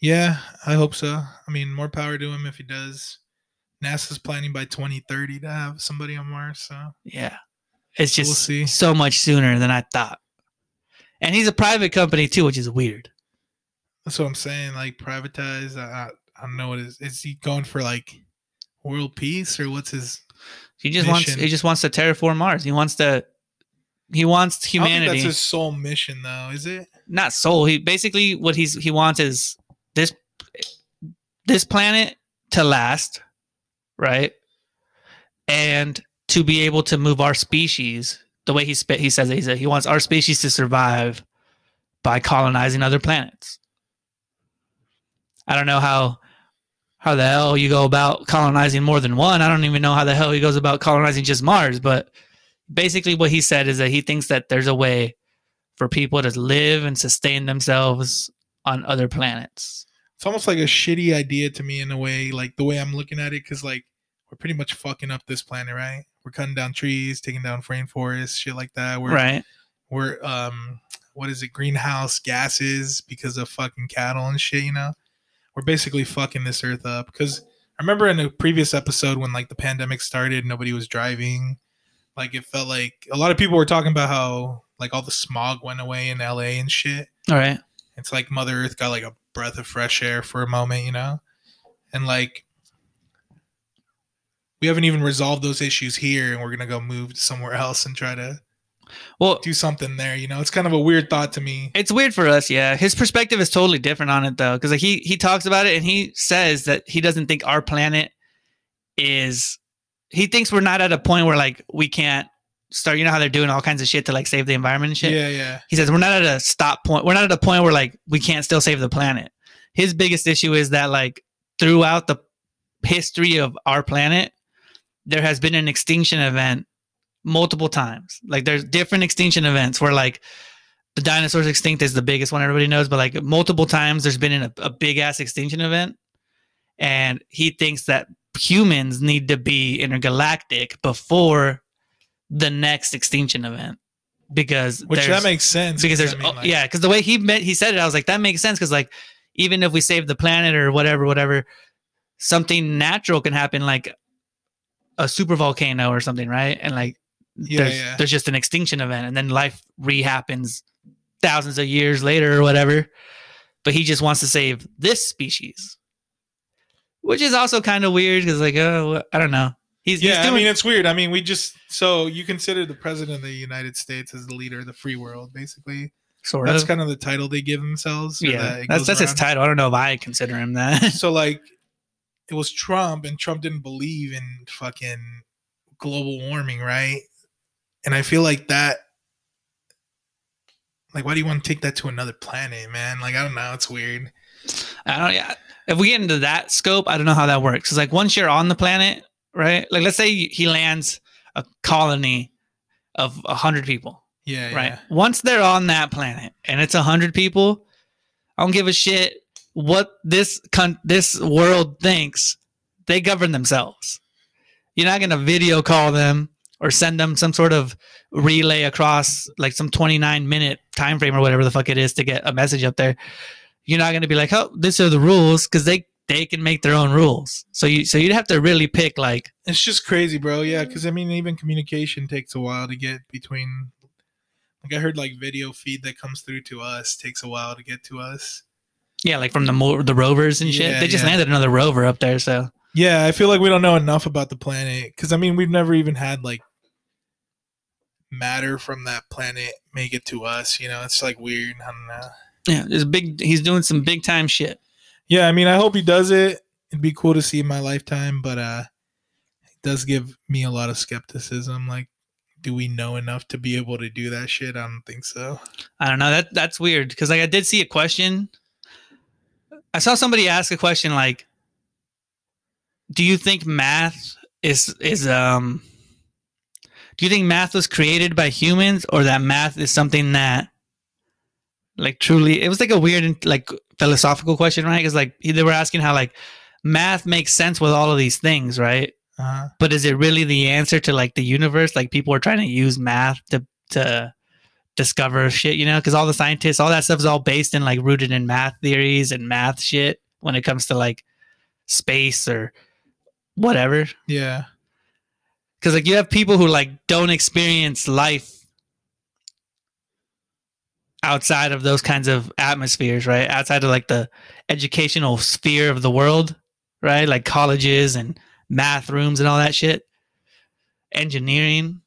Yeah, I hope so. I mean, more power to him if he does. NASA's planning by 2030 to have somebody on Mars. So Yeah, it's We'll just see. so much sooner than I thought. And he's a private company too, which is weird. That's what I'm saying. Like privatized. I, I, don't know what is. Is he going for like world peace or what's his? He just wants he just wants to terraform Mars. He wants to he wants humanity. that's his sole mission, though. Is it? not soul. He basically what he's he wants is this this planet to last, right? And to be able to move our species the way he spe- he says it, he said he wants our species to survive by colonizing other planets. I don't know how how the hell you go about colonizing more than one. I don't even know how the hell he goes about colonizing just Mars, but basically what he said is that he thinks that there's a way for people to live and sustain themselves on other planets. It's almost like a shitty idea to me in a way, like the way I'm looking at it, because like we're pretty much fucking up this planet, right? We're cutting down trees, taking down rainforests, shit like that. We're right. we're um what is it greenhouse gases because of fucking cattle and shit you know we're basically fucking this earth up. Because i remember in a previous episode when like the pandemic started nobody was driving like it felt like a lot of people were talking about how like all the smog went away in la and shit. All right. it's like mother earth got like a breath of fresh air for a moment you know? And like we haven't even resolved those issues here and we're gonna go move somewhere else and try to Well, do something there. You know, it's kind of a weird thought to me. it's weird for us, yeah. His perspective is totally different on it though, because like he he talks about it and he says that he doesn't think our planet is. He thinks we're not at a point where like we can't start. You know how they're doing all kinds of shit to like save the environment and shit. Yeah, yeah. He says we're not at a stop point. We're not at a point where like we can't still save the planet. His biggest issue is that like throughout the history of our planet, there has been an extinction event multiple times. Like there's different extinction events where like the dinosaurs extinct is the biggest one everybody knows, but like multiple times there's been a, a big ass extinction event. And he thinks that humans need to be intergalactic before the next extinction event because Which that makes sense. because there's I mean, oh, like- yeah because the way he meant he said it i was like that makes sense because like even if we save the planet or whatever whatever something natural can happen like a super volcano or something right and like Yeah, there's, yeah. there's just an extinction event and then life rehappens thousands of years later or whatever but he just wants to save this species which is also kind of weird because like oh i don't know he's, Yeah, he's doing I mean it's weird. I mean, we just so you consider the president of the United States as the leader of the free world, basically. sort of That's of kind of the title they give themselves. yeah that that's that's his title i don't know if i consider him that So like, it was Trump, and Trump didn't believe in fucking global warming, right? And I feel like that. Like, why do you want to take that to another planet, man? Like, I don't know. It's weird. I don't. Yeah, if we get into that scope, I don't know how that works. It's like once you're on the planet, right? Like let's say he lands a colony of a hundred people, Yeah, right? yeah. Once they're on that planet and it's a hundred people, I don't give a shit what this con- this world thinks. They govern themselves. You're not gonna video call them or send them some sort of relay across like some 29 minute time frame or whatever the fuck it is to get a message up there you're not going to be like, oh, these are the rules because they they can make their own rules. So you so you'd have to really pick like It's just crazy, bro. Yeah, because I mean, even communication takes a while to get between. Like I heard, like video feed that comes through to us takes a while to get to us. yeah, like from the mo- the rovers and shit. Yeah, they just yeah. landed another rover up there, so Yeah, I feel like we don't know enough about the planet because I mean, we've never even had like matter from that planet make it to us. You know, it's like weird. I don't know. yeah, there's big. He's doing some big time shit. Yeah, I mean, I hope he does it. It'd be cool to see in my lifetime, but uh, it does give me a lot of skepticism. Like, do we know enough to be able to do that shit? I don't think so. I don't know. That that's weird because like I did see a question. I saw somebody ask a question like, "Do you think math is is um? Do you think math was created by humans, or that math is something that, like, truly? It was like a weird like philosophical question, right? Because like they were asking how like math makes sense with all of these things, right? Uh, but is it really the answer to like the universe like people are trying to use math to to discover shit you know because all the scientists all that stuff is all based in like rooted in math theories and math shit when it comes to like space or whatever. Yeah, because like you have people who like don't experience life outside of those kinds of atmospheres right? Outside of like the educational sphere of the world right? Like colleges and math rooms and all that shit. Engineering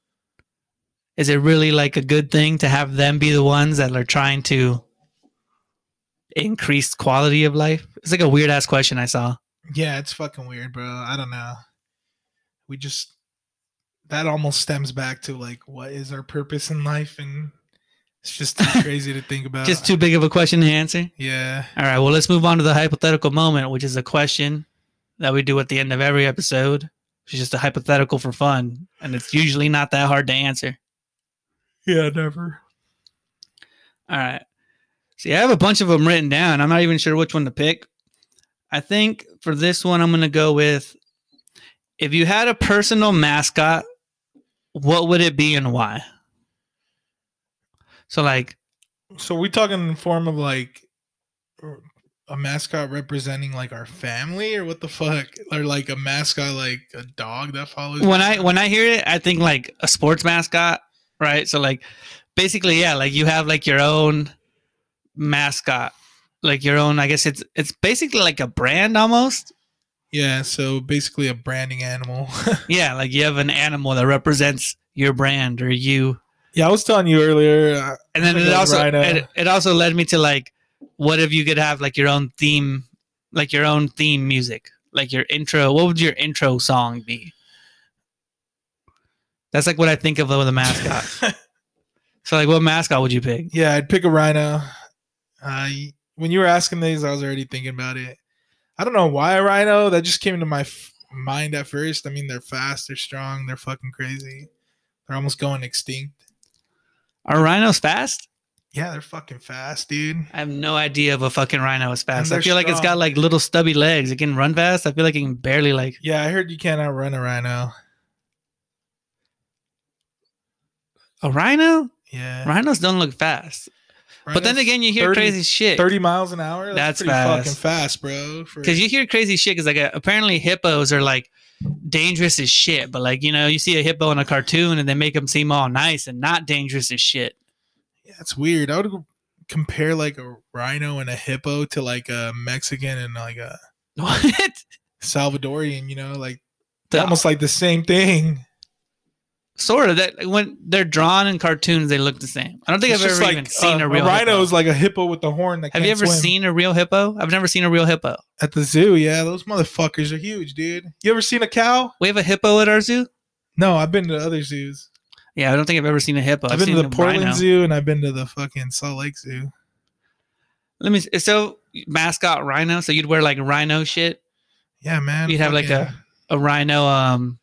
is it really like a good thing to have them be the ones that are trying to increase quality of life? It's like a weird ass question i saw yeah. It's fucking weird, bro. I don't know. We just that almost stems back to like, what is our purpose in life, and it's just too crazy to think about. just too big of a question to answer yeah. All right, well, let's move on to the hypothetical moment, which is a question that we do at the end of every episode. It's just a hypothetical for fun, and it's usually not that hard to answer. Yeah, never. All right. See, I have a bunch of them written down. I'm not even sure which one to pick. I think for this one, I'm going to go with if you had a personal mascot, what would it be and why? So, like, So we talking in form of like a mascot representing like our family, or what the fuck, or like a mascot like a dog that follows. when? I when I hear it, I think like a sports mascot, right? So like basically, yeah, like you have like your own mascot, like your own. I guess it's it's basically like a brand almost. yeah, so basically a branding animal. Yeah, like you have an animal that represents your brand or you. yeah, I was telling you earlier. Uh, And then it also it, it also led me to like, what if you could have like your own theme, like your own theme music, like your intro. What would your intro song be? That's like what I think of with a mascot. so like, what mascot would you pick? yeah, I'd pick a rhino. Uh, when you were asking these, I was already thinking about it. I don't know why a rhino. That just came to my f- mind at first. I mean, they're fast, they're strong, they're fucking crazy. They're almost going extinct. Are rhinos fast? Yeah, they're fucking fast, dude. I have no idea if a fucking rhino is fast. I feel like it's got like little stubby legs. It can run fast. I feel like it can barely like Yeah, I heard you can't outrun a rhino. a rhino. Yeah, Rhinos don't look fast. But then again, you hear 30 crazy shit. thirty miles an hour. That's That's, pretty fast. fucking fast, bro. Because you hear crazy shit. Because like uh, apparently hippos are like dangerous as shit. But like you know, you see a hippo in a cartoon and they make them seem all nice and not dangerous as shit. Yeah, it's weird. I would compare like a rhino and a hippo to like a Mexican and like a What? Salvadorian. You know, like The- almost like the same thing. Sort of that when they're drawn in cartoons, they look the same. I don't think It's I've ever like, even seen uh, a real rhino hippo. is like a hippo with the horn. That Have you ever swim. seen a real hippo? I've never seen a real hippo. at the zoo? Yeah, those motherfuckers are huge, dude. You ever seen a cow? We have a hippo at our zoo. No, I've been to other zoos. Yeah, I don't think I've ever seen a hippo. I've, been seen to the Portland rhino. Zoo and I've been to the fucking Salt Lake Zoo. Let me. So mascot rhino. So you'd wear like rhino shit. Yeah, man. You'd have, like, fucking- A rhino um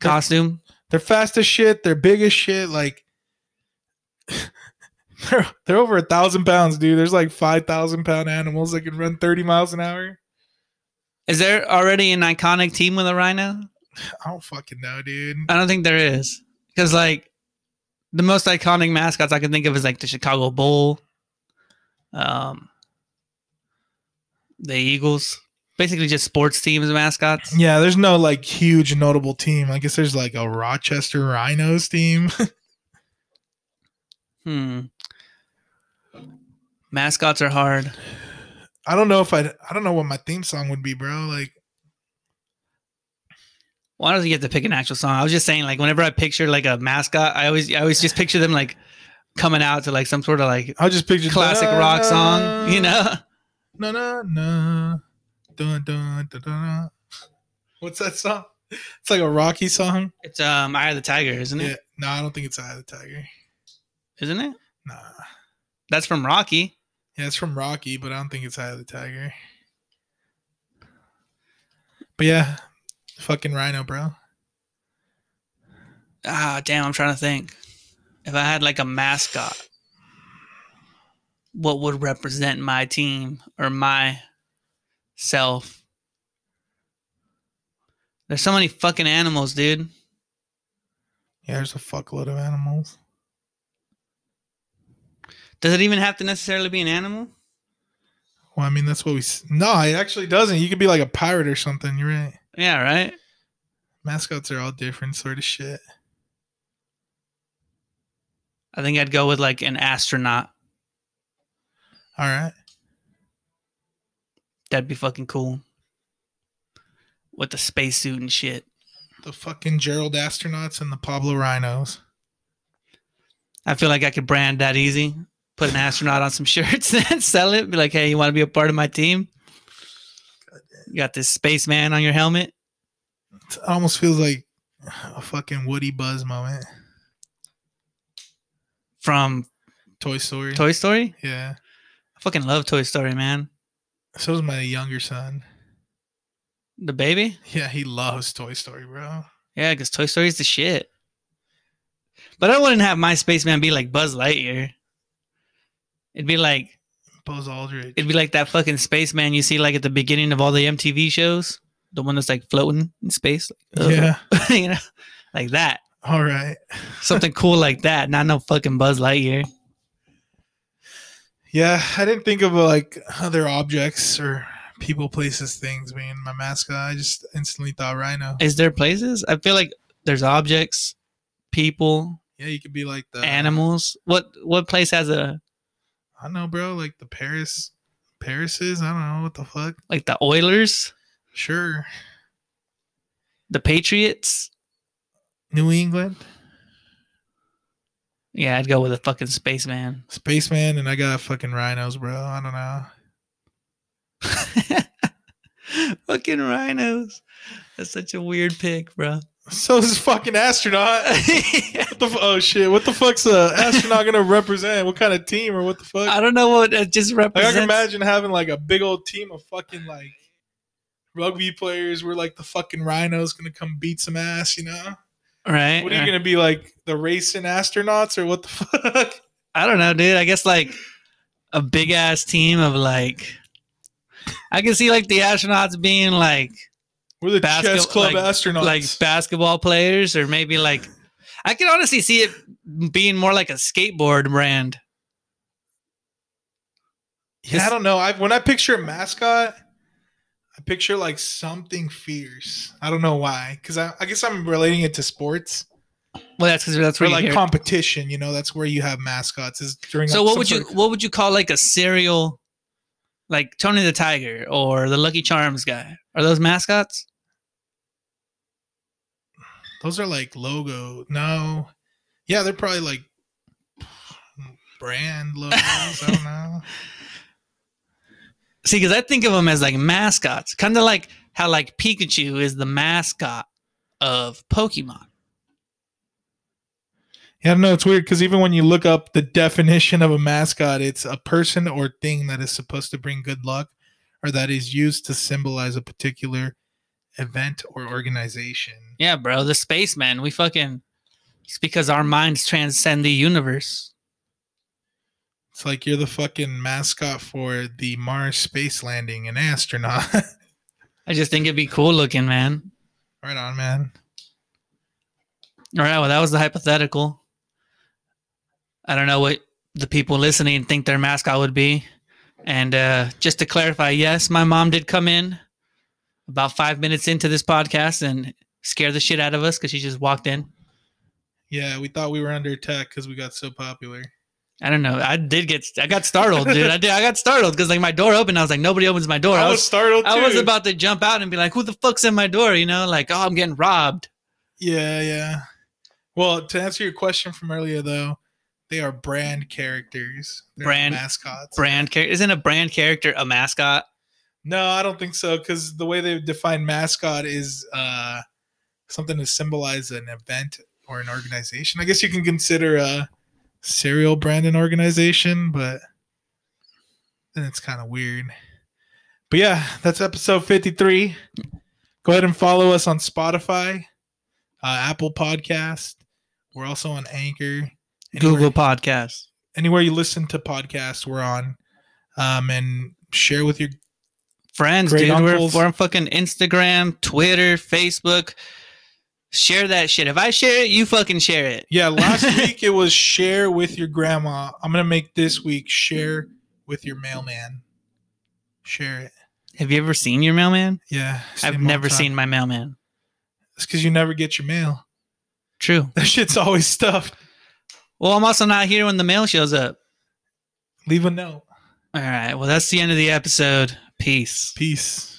costume. They're fast as shit. They're big as shit. Like they're they're over a thousand pounds, dude. There's like five thousand pound animals that can run thirty miles an hour. Is there already an iconic team with a rhino? I don't fucking know, dude. I don't think there is. Because like the most iconic mascots I can think of is like the Chicago Bull, um, the Eagles. Basically, just sports teams mascots. Yeah, there's no like huge notable team. I guess there's like a Rochester Rhinos team. Hmm. Mascots are hard. I don't know if I I don't know what my theme song would be, bro. Like Why does he get to pick an actual song? I was just saying, like, whenever I picture like a mascot, I always, I always just picture them like coming out to like some sort of like I'll just picture classic rock song, you know? No, no, no. Dun, dun, dun, dun. What's that song? It's like a Rocky song. It's um, Eye of the Tiger, isn't Yeah. it? No, I don't think it's Eye of the Tiger. Isn't it? Nah. That's from Rocky. Yeah, it's from Rocky, but I don't think it's Eye of the Tiger. But yeah, fucking Rhino, bro. Ah, damn, I'm trying to think. If I had like a mascot, what would represent my team or my self? There's so many fucking animals, dude. Yeah, there's a fuckload of animals. Does it even have to necessarily be an animal? Well, I mean, that's what we. s- No, it actually doesn't. You could be like a pirate or something. You're right. Yeah, right? Mascots are all different sort of shit. I think I'd go with like an astronaut. All right. That'd be fucking cool. With the spacesuit and shit. The fucking Gerald astronauts and the Pablo Rhinos. I feel like I could brand that easy. Put an astronaut on some shirts and sell it. Be like, hey, you want to be a part of my team? You got this spaceman on your helmet. It almost feels like a fucking Woody Buzz moment. from Toy Story. Toy Story. yeah. I fucking love Toy Story, man. So is my younger son. The baby? Yeah, he loves Toy Story, bro. Yeah, because Toy Story is the shit. But I wouldn't have my spaceman be like Buzz Lightyear. It'd be like Buzz Aldridge. it'd be like that fucking spaceman you see like at the beginning of all the MTV shows. The one that's like floating in space. Like, uh, yeah. you know? Like that. All right. Something cool like that. Not no fucking Buzz Lightyear. Yeah, I didn't think of like other objects or people, places, things being my mascot. I just instantly thought Rhino. Is there places? I feel like there's objects, people, Yeah, you could be like the animals. What what place has a I don't know, bro. Like the Paris, Parises. I don't know what the fuck. like the Oilers, Sure, the Patriots? New England, Yeah, I'd go with a fucking spaceman. Spaceman, and I got fucking rhinos, bro. I don't know. fucking rhinos. That's such a weird pick, bro. So is this fucking astronaut. What the f- oh shit! What the fuck's a astronaut gonna represent? What kind of team or what the fuck? I don't know what it just Like I can imagine having like a big old team of fucking like rugby players where like the fucking rhinos gonna come beat some ass, you know? Right? What are you gonna be like the racing astronauts or what the fuck? I don't know, dude. I guess like a big ass team of like. I can see like the astronauts being like We're the Basket- chess club like- astronauts. like basketball players, or maybe like I can honestly see it being more like a skateboard brand. yeah, I don't know. I when I picture a mascot, I picture like something fierce. I don't know why, because I, I guess I'm relating it to sports Well, that's because that's where you like competition. You know, that's where you have mascots. Is during so some what would you of- what would you call like a cereal, like Tony the Tiger or the Lucky Charms guy? Are those mascots? Those are like logo. No. Yeah, they're probably like brand logos. I don't know. See, because I think of them as like mascots, kind of like how like Pikachu is the mascot of Pokemon. Yeah, I don't know. It's weird because even when you look up the definition of a mascot, it's a person or thing that is supposed to bring good luck or that is used to symbolize a particular event or organization. Yeah, bro, the spaceman. We fucking. It's because our minds transcend the universe. It's like you're the fucking mascot for the Mars space landing, an astronaut. I just think it'd be cool looking, man. right on, man. All right, well, that was the hypothetical. I don't know what the people listening think their mascot would be. And uh, just to clarify, yes, my mom did come in about five minutes into this podcast and scare the shit out of us because she just walked in. Yeah, we thought we were under attack because we got so popular. I don't know. I did get, I got startled, dude. I did, I got startled because like my door opened. I was like, nobody opens my door. I I was was, startled too. I was about to jump out and be like, who the fuck's in my door? You know, like, oh, I'm getting robbed. Yeah, yeah. Well, to answer your question from earlier, though, they are brand characters. They're Brand- mascots. Brand character isn't a brand character a mascot? No, I don't think so. Because the way they define mascot is uh, something to symbolize an event or an organization. I guess you can consider a cereal brand an organization, but then it's kind of weird. But yeah, that's episode fifty-three. Go ahead and follow us on Spotify, uh, Apple Podcast. We're also on Anchor. Anywhere- Google Podcast. anywhere you listen to podcasts, we're on. Um, and share with your friends, dude. We're, we're on fucking Instagram, Twitter, Facebook. Share that shit. If I share it, you fucking share it. yeah. Last week it was share with your grandma. I'm gonna make this week share with your mailman. Share it. Have you ever seen your mailman? Yeah, I've never seen my mailman. It's because you never get your mail. True. That shit's always stuffed. Well, I'm also not here when the mail shows up. Leave a note. All right. Well, that's the end of the episode. Peace. Peace.